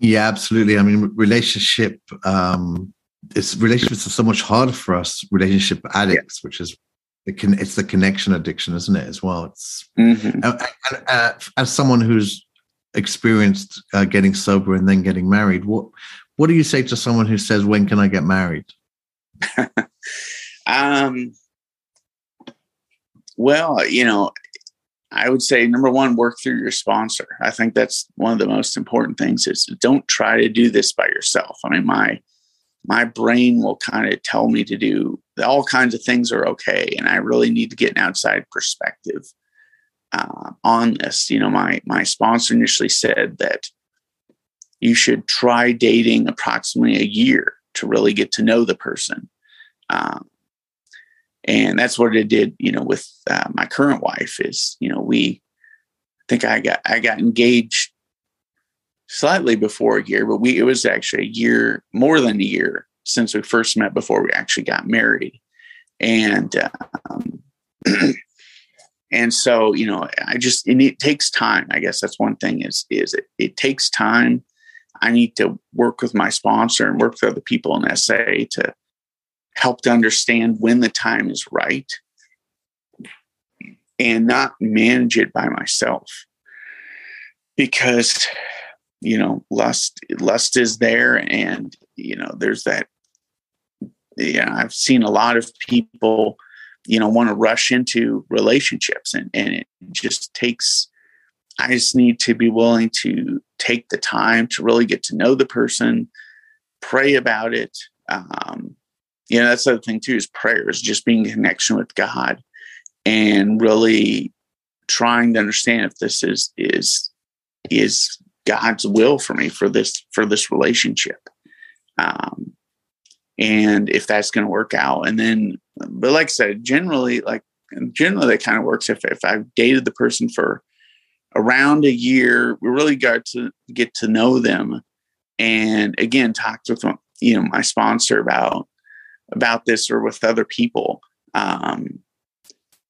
Yeah, absolutely. I mean, relationship. Um, it's relationships are so much harder for us, relationship addicts, yeah. which is the con- it's the connection addiction, isn't it? As well, it's mm-hmm. uh, uh, as someone who's experienced uh, getting sober and then getting married. What what do you say to someone who says, "When can I get married?" um. Well, you know, I would say number one, work through your sponsor. I think that's one of the most important things. Is don't try to do this by yourself. I mean, my my brain will kind of tell me to do all kinds of things are okay, and I really need to get an outside perspective uh, on this. You know, my my sponsor initially said that you should try dating approximately a year to really get to know the person. Um, and that's what I did, you know, with uh, my current wife is, you know, we, I think I got, I got engaged slightly before a year, but we, it was actually a year, more than a year since we first met before we actually got married. And, um, and so you know i just and it, takes time i guess that's one thing is is it, it takes time. I need to work with my sponsor and work with other people in sa to help to understand when the time is right and not manage it by myself. Because you know lust lust is there and you know there's that yeah i've seen a lot of people you know want to rush into relationships and and it just takes i just need to be willing to take the time to really get to know the person pray about it um you know that's the other thing too is prayers just being in connection with god and really trying to understand if this is is is god's will for me for this for this relationship. Um and if that's going to work out. And then but like i said generally like generally that kind of works. If, if i've dated the person for around a year we really got to get to know them. And again talked with you know my sponsor about about this or with other people. Um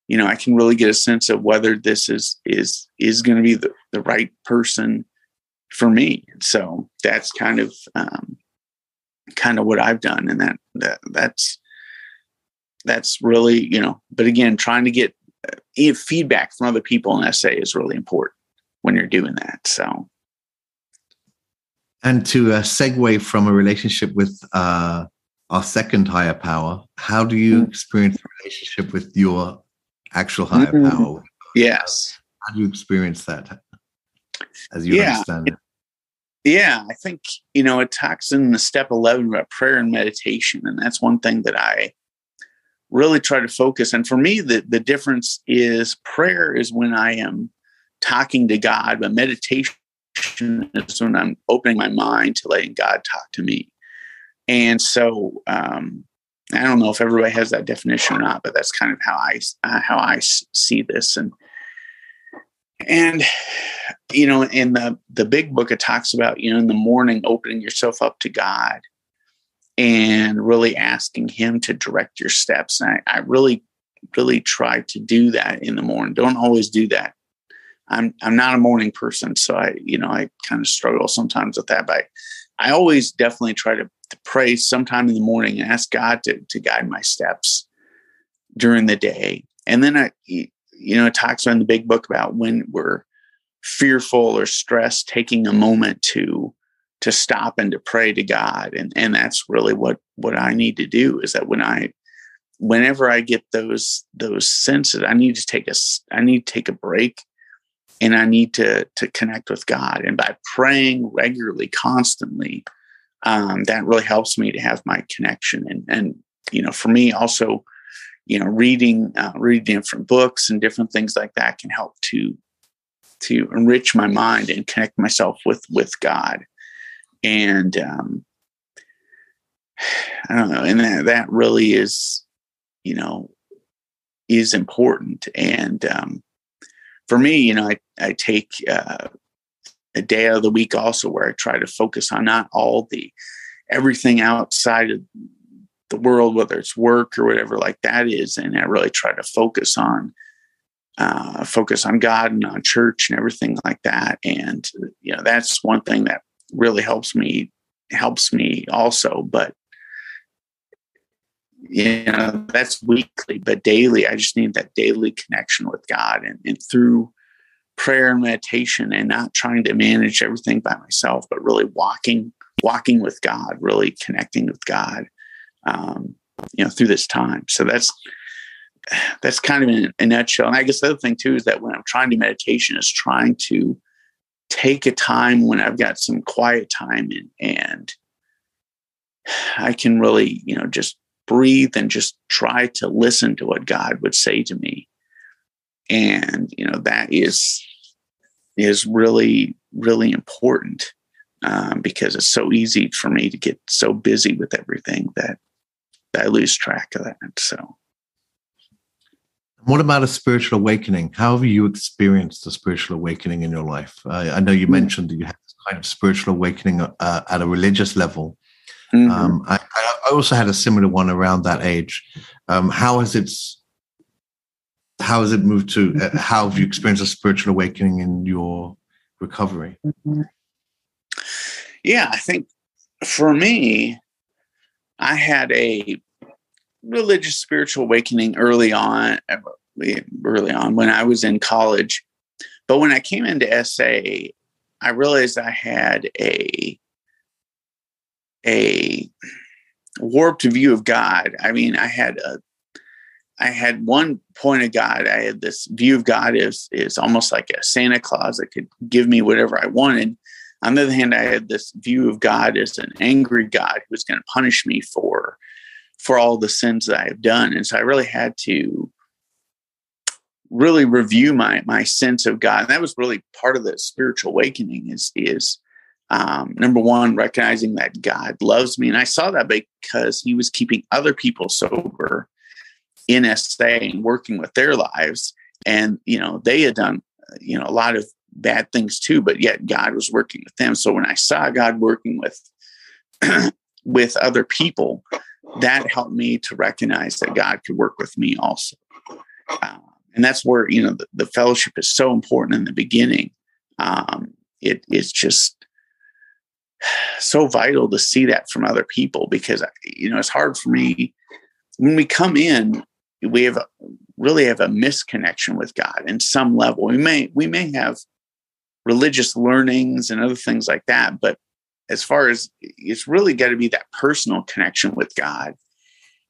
you know i can really get a sense of whether this is is is going to be the, the right person for me. So that's kind of um kind of what I've done, and that, that that's that's really you know. But again, trying to get uh, feedback from other people in SA is really important when you're doing that. So, and to uh, segue from a relationship with uh, our second higher power, how do you mm-hmm. experience the relationship with your actual higher mm-hmm. power? Yes. How do you experience that as you yeah. understand it? Yeah, I think, you know, it talks in the step 11 about prayer and meditation. And that's one thing that I really try to focus. And for me, the, the difference is prayer is when I am talking to God, but meditation is when I'm opening my mind to letting God talk to me. And so, um, I don't know if everybody has that definition or not, but that's kind of how I uh, how I see this. And and you know in the the big book it talks about you know in the morning opening yourself up to god and really asking him to direct your steps. And I, I really really try to do that in the morning. Don't always do that. I'm i'm not a morning person so i you know i kind of struggle sometimes with that but i, I always definitely try to, to pray sometime in the morning and ask god to, to guide my steps during the day. And then i you know, it talks in the big book about when we're fearful or stressed, taking a moment to to stop and to pray to God. And and that's really what what I need to do is that when I whenever I get those those senses, I need to take a I need to take a break and I need to to connect with God. And by praying regularly, constantly, um, that really helps me to have my connection. And and you know, for me also you know reading uh, reading different books and different things like that can help to to enrich my mind and connect myself with with god. And um i don't know and that that really is you know is important. And um for me you know i i take uh a day of the week also where i try to focus on not all the everything outside of the world, whether it's work or whatever like that is. And I really try to focus on uh, focus on God and on church and everything like that. And you know, that's one thing that really helps me helps me also. But you know, that's weekly, but daily, I just need that daily connection with God and, and through prayer and meditation and not trying to manage everything by myself, but really walking, walking with God, really connecting with God, um, you know, through this time. So that's, that's kind of in a nutshell. And I guess the other thing too is that when I'm trying to meditation is trying to take a time when I've got some quiet time and, and I can really, you know, just breathe and just try to listen to what God would say to me. And, you know, that is is really, really important um, because it's so easy for me to get so busy with everything that, that I lose track of that. So what about a spiritual awakening? How have you experienced a spiritual awakening in your life? Uh, I know you hmm. mentioned that you had this kind of spiritual awakening uh, at a religious level. Mm-hmm. Um, I, I, also had a similar one around that age. Um, how has it how has it moved to? Uh, how have you experienced a spiritual awakening in your recovery? Yeah, I think for me, I had a religious spiritual awakening early on, eh, early on when I was in college. But when I came into SA, I realized I had a a warped view of God. I mean, I had a I had one point of God. I had this view of God is is almost like a Santa Claus that could give me whatever I wanted. On the other hand, I had this view of God as an angry God who was going to punish me for for all the sins that I have done. And so I really had to really review my my sense of God. And that was really part of the spiritual awakening is is um, number one, recognizing that God loves me. And I saw that because he was keeping other people sober in SA and working with their lives. And, you know, they had done, you know, a lot of bad things too, but yet God was working with them. So when I saw God working with, with other people, that helped me to recognize that God could work with me also. Um, and that's where, you know, the, the, fellowship is so important in the beginning. Um, it is just so vital to see that from other people because, you know, it's hard for me when we come in, we have really have a misconnection with God in some level. We may, we may have religious learnings and other things like that, but as far as it's really got to be that personal connection with God.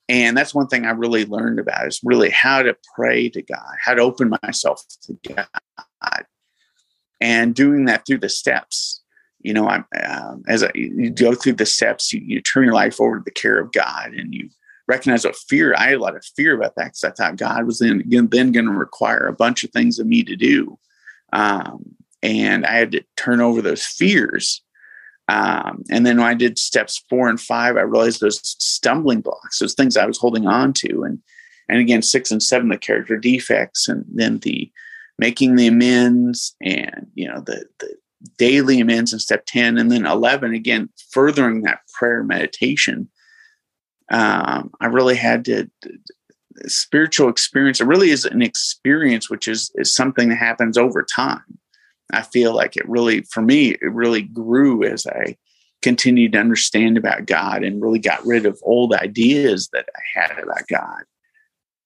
And that's one thing I really learned about is really how to pray to God, how to open myself to God, and doing that through the steps. You know, I'm um, as I, you go through the steps, you, you turn your life over to the care of God, and you recognize what fear. I had a lot of fear about that because I thought God was then then going to require a bunch of things of me to do, um, and I had to turn over those fears um, and then when I did steps four and five, I realized those stumbling blocks, those things I was holding on to. And, and again, six and seven, the character defects, and then the making the amends and, you know, the, the daily amends in step 10. And then 11, again, furthering that prayer meditation. Um, I really had to, spiritual experience. It really is an experience, which is, is something that happens over time. I feel like it really, for me, it really grew as I continued to understand about God and really got rid of old ideas that I had about God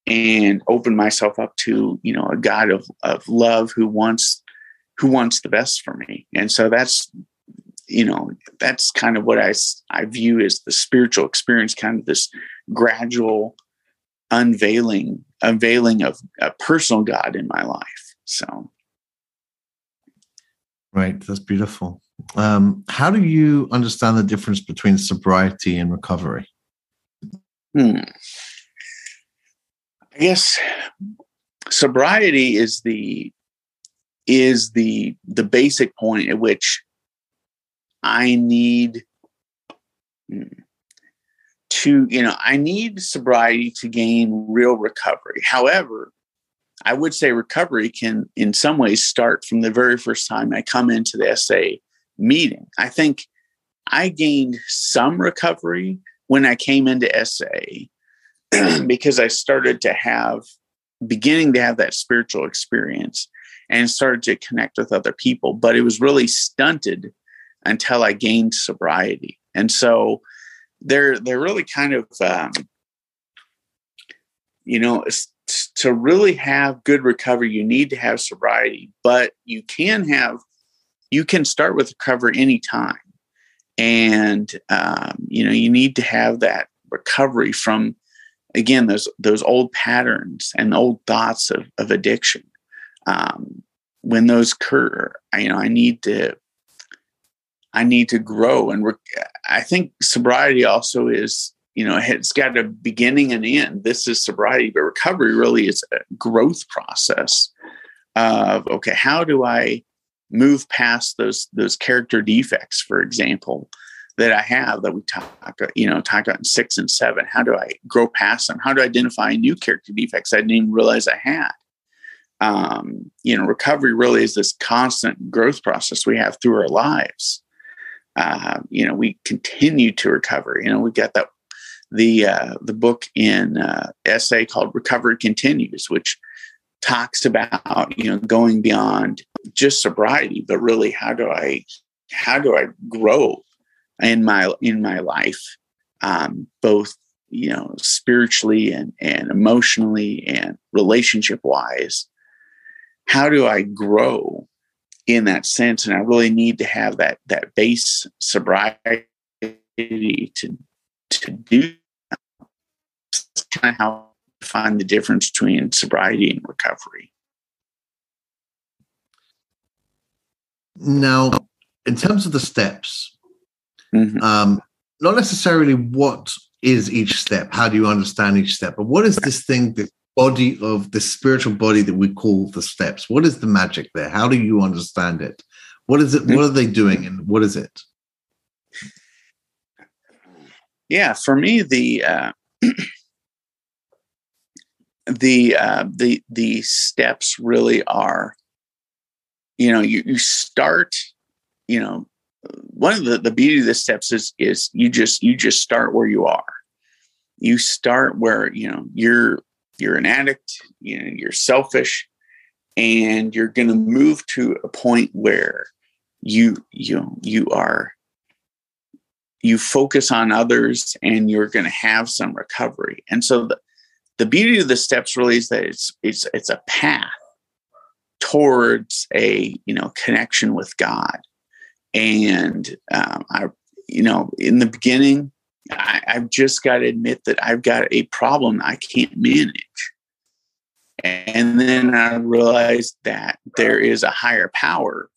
and opened myself up to, you know, a God of, of love who wants who wants the best for me. And so that's you know that's kind of what I I view as the spiritual experience, kind of this gradual unveiling unveiling of a personal God in my life. So Right, that's beautiful. Um, how do you understand the difference between sobriety and recovery? Hmm. I guess sobriety is the is the the basic point at which I need hmm, to you know I need sobriety to gain real recovery. However, I would say recovery can, in some ways, start from the very first time I come into the SA meeting. I think I gained some recovery when I came into SA because I started to have, beginning to have that spiritual experience and started to connect with other people. But it was really stunted until I gained sobriety. And so they're they're really kind of um, you know, to really have good recovery, you need to have sobriety, but you can have, you can start with recovery anytime. And, um, you know, you need to have that recovery from, again, those, those old patterns and old thoughts of, of addiction. Um, when those occur, I, you know, I need to, I need to grow. And I think sobriety also is you know it's got a beginning and end. This is sobriety but recovery really is a growth process of okay how do i move past those those character defects for example that i have that we talk you know talk about in six and seven. How do i grow past them? How do i identify new character defects i didn't even realize i had? Um, you know recovery really is this constant growth process we have through our lives. Uh, you know we continue to recover. You know we got that the uh, the book in uh, SA called Recovery Continues, which talks about you know going beyond just sobriety, but really how do I how do I grow in my in my life, um, both you know spiritually and and emotionally and relationship wise. How do I grow in that sense? And I really need to have that that base sobriety to to do That's kind of how to find the difference between sobriety and recovery. Now, in terms of the steps, mm-hmm. um, not necessarily what is each step, how do you understand each step, but what is this thing, this body of the spiritual body that we call the steps? What is the magic there? How do you understand it? What is it? Mm-hmm. What are they doing, and what is it? Yeah, for me, the uh, the uh, the the steps really are, you know, you you start, you know, one of the the beauty of the steps is is you just you just start where you are. You start where you know you're you're an addict, you know, you're selfish, and you're going to move to a point where you you you are you focus on others and you're going to have some recovery. And so the, the beauty of the steps really is that it's it's it's a path towards a you know connection with god. And um, i you know in the beginning I, i've just got to admit that i've got a problem i can't manage. And then i realized that there is a higher power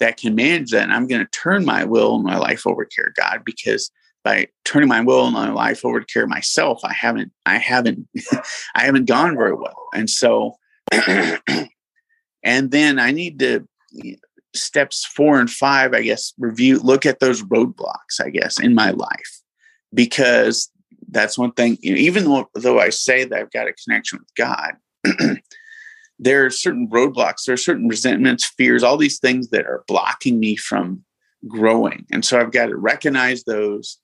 that can manage that. And I'm going to turn my will and my life over to care God because by turning my will and my life over to care myself, I haven't, I haven't, I haven't gone very well. And so, and then I need to steps four and five, I guess, review, look at those roadblocks, I guess, in my life, because that's one thing, you know, even though, though I say that I've got a connection with God, there are certain roadblocks, there are certain resentments, fears, all these things that are blocking me from growing. And so I've got to recognize those.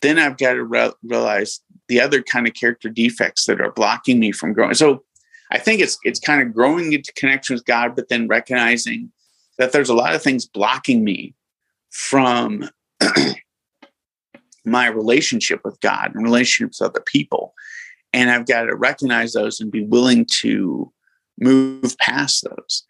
Then I've got to re- realize the other kind of character defects that are blocking me from growing. So I think it's it's kind of growing into connection with God, but then recognizing that there's a lot of things blocking me from my relationship with God and relationships with other people. And I've got to recognize those and be willing to move past those.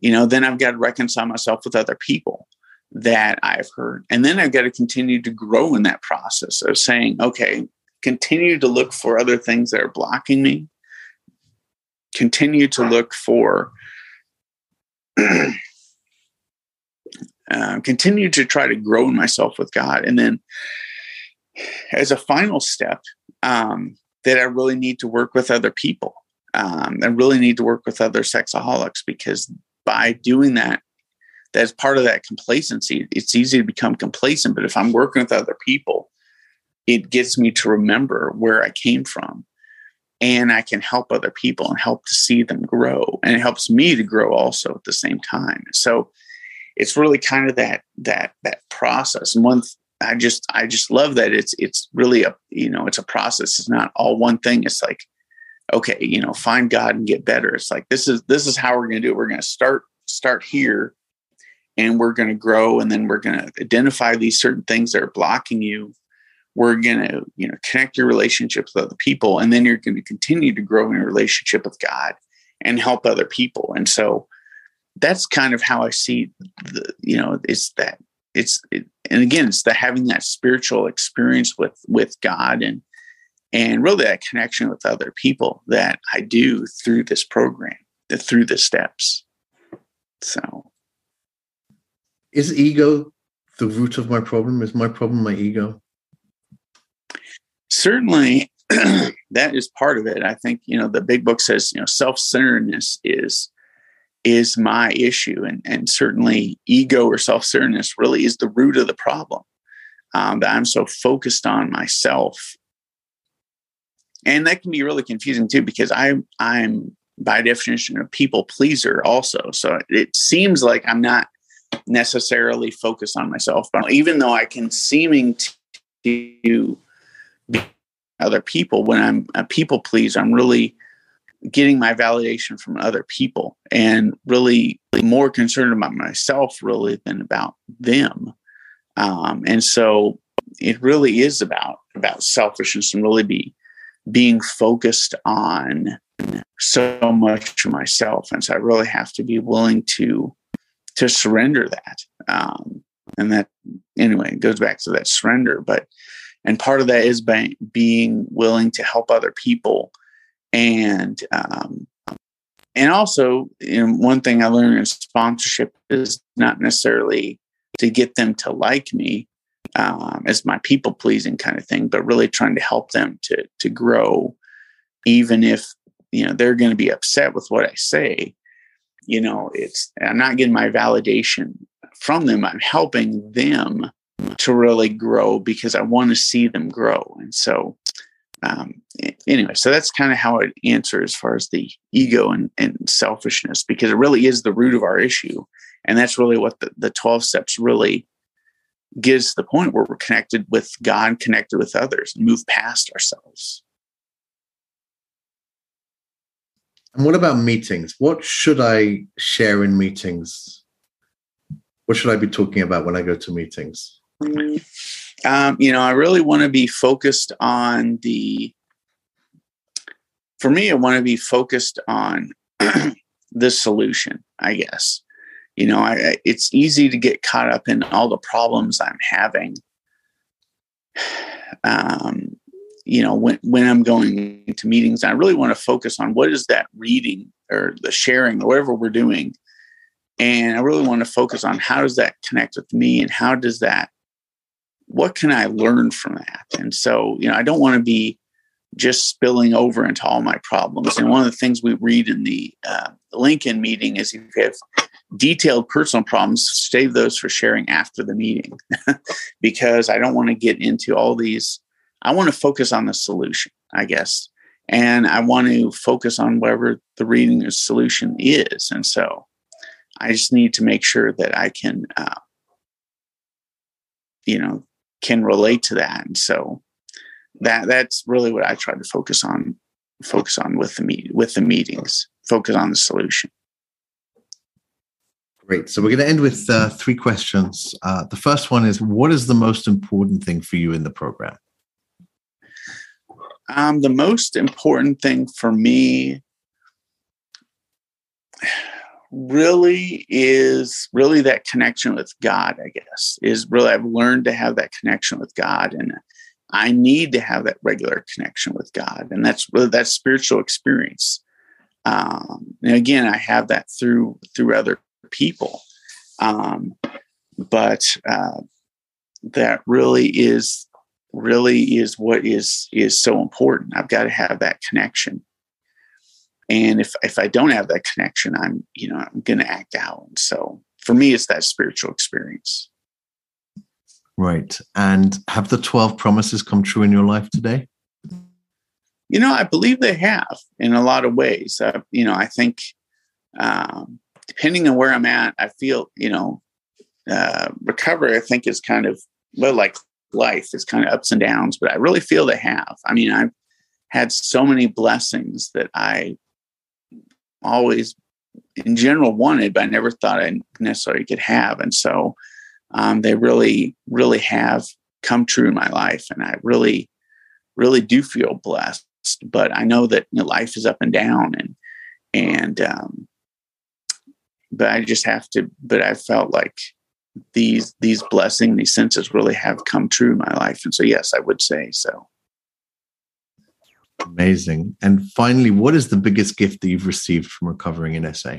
You know, then I've got to reconcile myself with other people that I've heard. And then I've got to continue to grow in that process of saying, okay, continue to look for other things that are blocking me, continue to look for, uh, continue to try to grow in myself with God. And then as a final step, um, that I really need to work with other people um, and really need to work with other sexaholics because by doing that, that's part of that complacency. It's easy to become complacent, but if I'm working with other people, it gets me to remember where I came from and I can help other people and help to see them grow. And it helps me to grow also at the same time. So it's really kind of that that that process. And one I just I just love that it's it's really a you know it's a process. It's not all one thing. It's like okay, you know, find God and get better. It's like this is this is how we're going to do it. We're going to start start here and we're going to grow and then we're going to identify these certain things that are blocking you we're going to you know connect your relationships with other people and then you're going to continue to grow in your relationship with god and help other people and so that's kind of how i see the you know it's that it's it, and again it's the having that spiritual experience with with god and and really that connection with other people that i do through this program through the steps so is ego the root of my problem is my problem my ego certainly that is part of it. I think you know the big book says you know self-centeredness is is my issue, and and certainly ego or self-centeredness really is the root of the problem. Um, that I'm so focused on myself, and that can be really confusing too because i'm I'm by definition a people pleaser also. So it seems like I'm not necessarily focused on myself, but even though I can seeming to be other people when i'm a people pleaser i'm really getting my validation from other people and really more concerned about myself really than about them um, and so it really is about about selfishness and really be being focused on so much for myself. And so i really have to be willing to to surrender that. Um, and that anyway it goes back to that surrender but and part of that is by being willing to help other people. And um, and also you know, one thing i learned in sponsorship is not necessarily to get them to like me um, as my people pleasing kind of thing but really trying to help them to to grow even if you know they're going to be upset with what i say you know it's i'm not getting my validation from them i'm helping them to really grow because I want to see them grow. And so, um, anyway, so that's kind of how it answers as far as the ego and, and selfishness, because it really is the root of our issue. And that's really what the, the 12 steps really gives the point where we're connected with God, connected with others, and move past ourselves. And what about meetings? What should I share in meetings? What should I be talking about when I go to meetings? Um, you know, I really want to be focused on the. For me, I want to be focused on the solution. I guess, you know, I, it's easy to get caught up in all the problems I'm having. Um, you know, when when I'm going to meetings, I really want to focus on what is that reading or the sharing or whatever we're doing, and I really want to focus on how does that connect with me and how does that what can I learn from that? And so, you know, I don't want to be just spilling over into all my problems. And one of the things we read in the uh, Lincoln meeting is if you have detailed personal problems, save those for sharing after the meeting, because I don't want to get into all these. I want to focus on the solution, I guess. And I want to focus on whatever the reading solution is. And so I just need to make sure that I can, uh, you know, can relate to that. And so that that's really what I try to focus on focus on with the meet with the meetings focus on the solution great so we're going to end with uh, three questions uh, the first one is what is the most important thing for you in the program um, the most important thing for me really is really that connection with God, I guess, is really I've learned to have that connection with God. And I need to have that regular connection with God. And that's really that spiritual experience. Um, and again, I have that through through other people. Um, but uh, that really is really is what is is so important. I've got to have that connection. And if if i don't have that connection i'm you know i'm going to act out. So for me it's that spiritual experience. Right. And have the 12 promises come true in your life today? You know i believe they have in a lot of ways. Uh, you know i think um, depending on where i'm at i feel you know uh, recovery i think is kind of well like life is kind of ups and downs but i really feel they have i mean i've had so many blessings that i always in general wanted, but I never thought I necessarily could have. And so um, they really, really have come true in my life, and I really, really do feel blessed. But I know that you know, life is up and down, and and um, but I just have to. But I felt like these these blessing, these senses really have come true in my life, and so yes, I would say so. Amazing. And finally, what is the biggest gift that you've received from recovering in SA?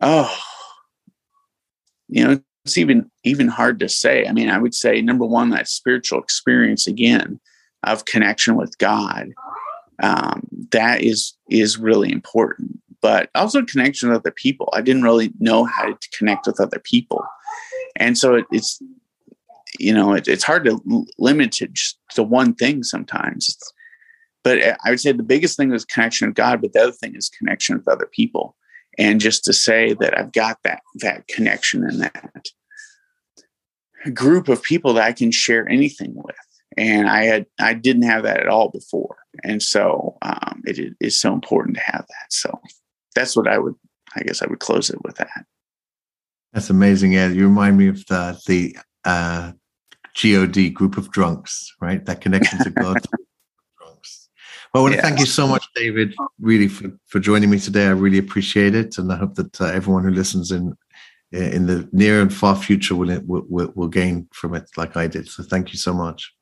Oh, you know, it's even even hard to say. I mean, I would say number one, that spiritual experience again of connection with God. Um, that is is really important. But also connection with other people. I didn't really know how to connect with other people, and so it, it's you know it, it's hard to limit it just to one thing sometimes. But I would say the biggest thing is connection with God, but the other thing is connection with other people and just to say that I've got that that connection and that group of people that I can share anything with. And I had I didn't have that at all before, and so um, it is so important to have that. So that's what I would I guess I would close it with that. That's amazing, Ed. You remind me of the the uh, God group of drunks, right? That connection to God drunks. well, I want to thank you so much, David, really for, for joining me today. I really appreciate it, and I hope that uh, everyone who listens in in the near and far future will, will will gain from it, like I did. So, thank you so much.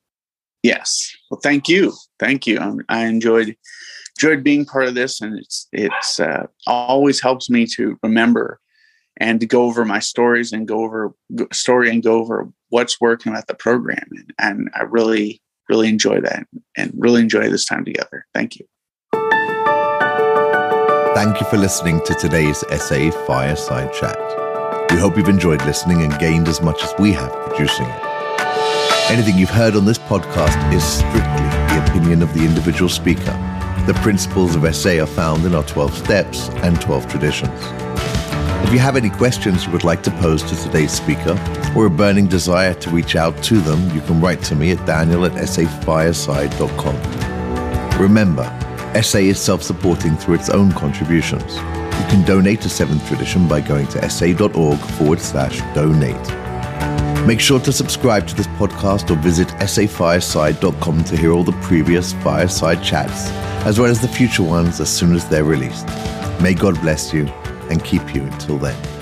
Yes, well, thank you, thank you. Um, I enjoyed enjoyed being part of this, and it's it's uh, always helps me to remember and to go over my stories and go over story and go over what's working at the program, and, and I really really enjoy that and really enjoy this time together. Thank you. Thank you for listening to today's SA Fireside Chat. We hope you've enjoyed listening and gained as much as we have producing it. Anything you've heard on this podcast is strictly the opinion of the individual speaker. The principles of SA are found in our 12 steps and 12 traditions. If you have any questions you would like to pose to today's speaker or a burning desire to reach out to them, you can write to me at daniel at safireside.com. Remember, SA is self supporting through its own contributions. You can donate to Seventh Tradition by going to sa.org forward slash donate. Make sure to subscribe to this podcast or visit safireside.com to hear all the previous fireside chats, as well as the future ones as soon as they're released. May God bless you and keep you until then.